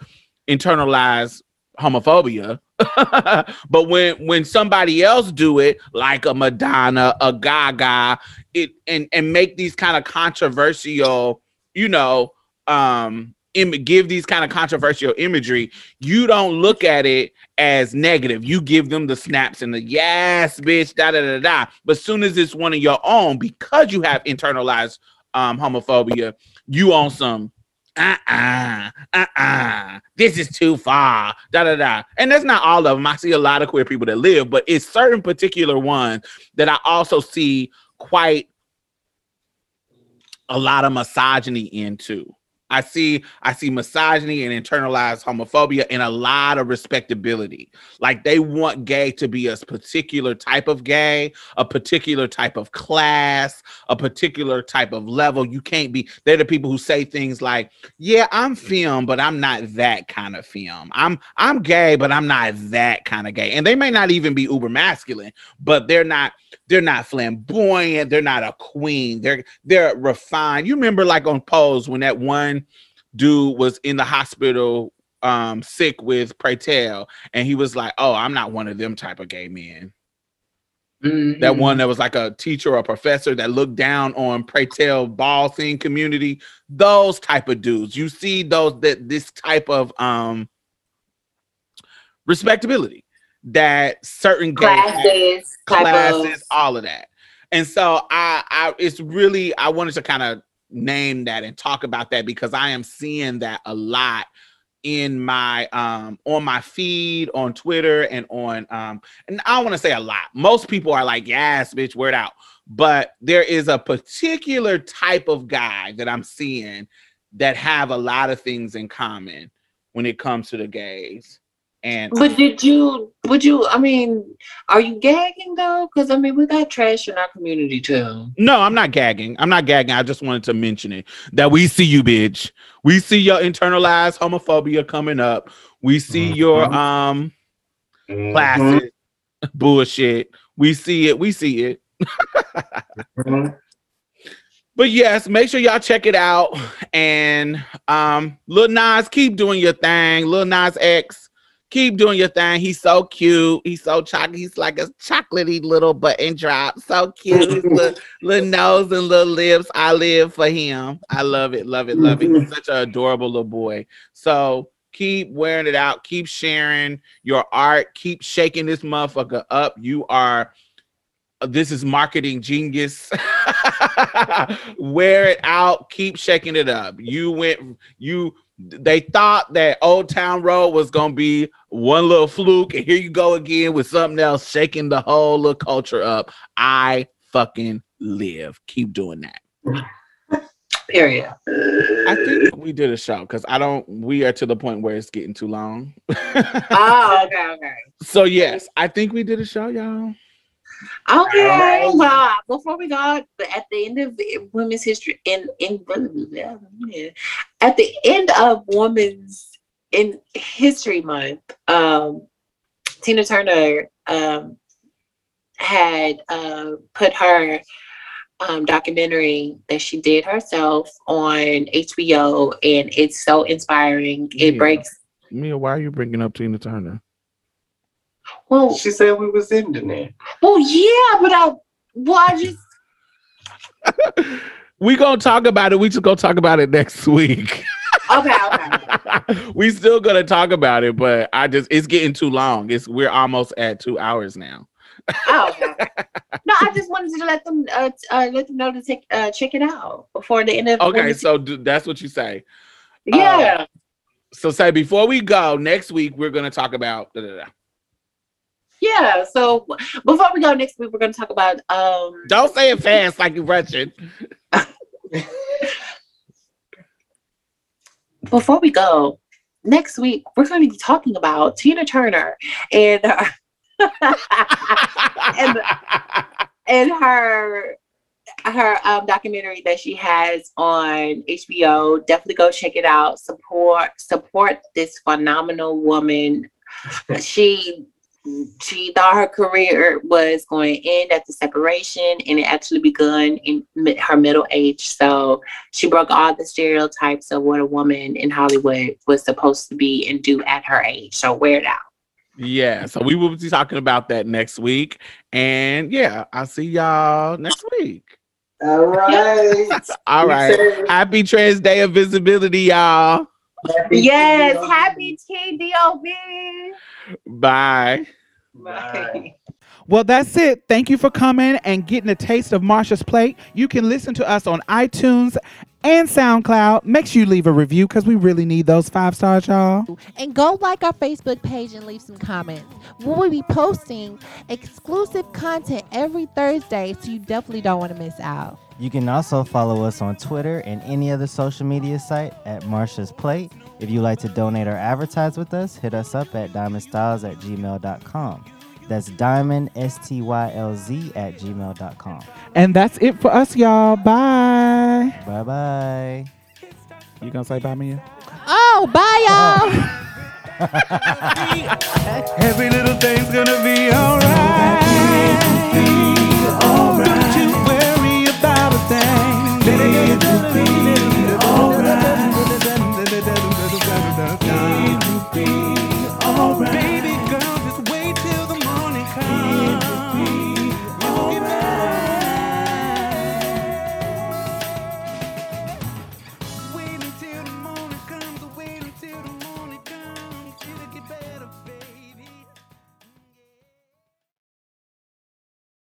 internalized homophobia. but when when somebody else do it, like a Madonna, a Gaga, it and and make these kind of controversial, you know, um, Im- give these kind of controversial imagery, you don't look at it as negative. You give them the snaps and the yes, bitch, da da da da. But soon as it's one of your own, because you have internalized um homophobia, you on some uh-uh, uh-uh, this is too far, da da da. And that's not all of them. I see a lot of queer people that live, but it's certain particular ones that I also see quite a lot of misogyny into. I see I see misogyny and internalized homophobia and a lot of respectability. Like they want gay to be a particular type of gay, a particular type of class, a particular type of level. You can't be they're the people who say things like, "Yeah, I'm femme, but I'm not that kind of femme. I'm I'm gay, but I'm not that kind of gay." And they may not even be uber masculine, but they're not they're not flamboyant. They're not a queen. They're they're refined. You remember like on Pose when that one dude was in the hospital um sick with Pray Tell, and he was like, "Oh, I'm not one of them type of gay men." That one that was like a teacher or a professor that looked down on Pray Tell ball scene community. Those type of dudes. You see those that this type of um respectability that certain gay classes, classes, all of that. And so I, I, it's really, I wanted to kind of name that and talk about that because I am seeing that a lot in my um on my feed on Twitter and on um and I don't want to say a lot. Most people are like, yes, bitch, word out. But there is a particular type of guy that I'm seeing that have a lot of things in common when it comes to the gays. And But did you? Would you? I mean, are you gagging though? Because I mean, we got trash in our community too. No, I'm not gagging. I'm not gagging. I just wanted to mention it that we see you, bitch. We see your internalized homophobia coming up. We see your um Mhm. bullshit. We see it. We see it. Mhm. But yes, make sure y'all check it out. And um, Lil Nas, keep doing your thing. Lil Nas X, keep doing your thing. He's so cute. He's so chocolate. He's like a chocolatey little button drop. So cute. His little, little nose and little lips. I live for him. I love it. Love it. Love it. He's mm-hmm. such an adorable little boy. So keep wearing it out. Keep sharing your art. Keep shaking this motherfucker up. You are uh, this is marketing genius. Wear it out, keep shaking it up. You went, you they thought that Old Town Road was gonna be one little fluke, and here you go again with something else, shaking the whole little culture up. I fucking live. Keep doing that. Period. I think we did a show because I don't. We are to the point where it's getting too long. Oh, okay, okay. so yes, I think we did a show, y'all. Okay, well, before we go, at the end of Women's History, in in at the end of Women's in History Month, um, Tina Turner um, had uh, put her um, documentary that she did herself on HBO, and it's so inspiring. It Yeah. breaks. Mia, why are you bringing up Tina Turner? Well, She said we was ending it. well, yeah, but I, well, I just we gonna talk about it. We just gonna talk about it next week. okay, okay. we still gonna talk about it, but I just it's getting too long. It's we're almost at two hours now. Oh, okay. no, I just wanted to let them uh, uh let them know to take uh check it out before the end of Okay, Women's- so do, that's what you say. yeah. So say before we go next week, we're gonna talk about. Da, da, da. Yeah. So before we go next week, we're gonna talk about um Don't say it fast like you're rushing. before we go next week, we're going to be talking about Tina Turner and her, and and her her um, documentary that she has on HBO. Definitely go check it out. Support support this phenomenal woman. she she thought her career was going to end at the separation, and it actually begun in mid- her middle age. So she broke all the stereotypes of what a woman in Hollywood was supposed to be and do at her age. So wear it out. Yeah, so we will be talking about that next week. And yeah, I'll see y'all next week. All right. All right. Happy Trans Day of Visibility, y'all. Yes, happy TDOV. Bye. Bye. Well, that's it. Thank you for coming and getting a taste of Marsha's plate. You can listen to us on iTunes and SoundCloud. Make sure you leave a review because we really need those five stars, y'all. And go like our Facebook page and leave some comments. We'll be posting exclusive content every Thursday, so you definitely don't want to miss out. You can also follow us on Twitter and any other social media site at Marsha's Plate. If you'd like to donate or advertise with us, hit us up at diamondstylz at gmail.com. That's diamond, S T Y L Z, at gmail.com. And that's it for us, y'all. Bye. Bye bye. You gonna say bye, Mia? Oh, bye, y'all. Every little thing's gonna be alright. Don't you worry Baby, be alright. Be alright.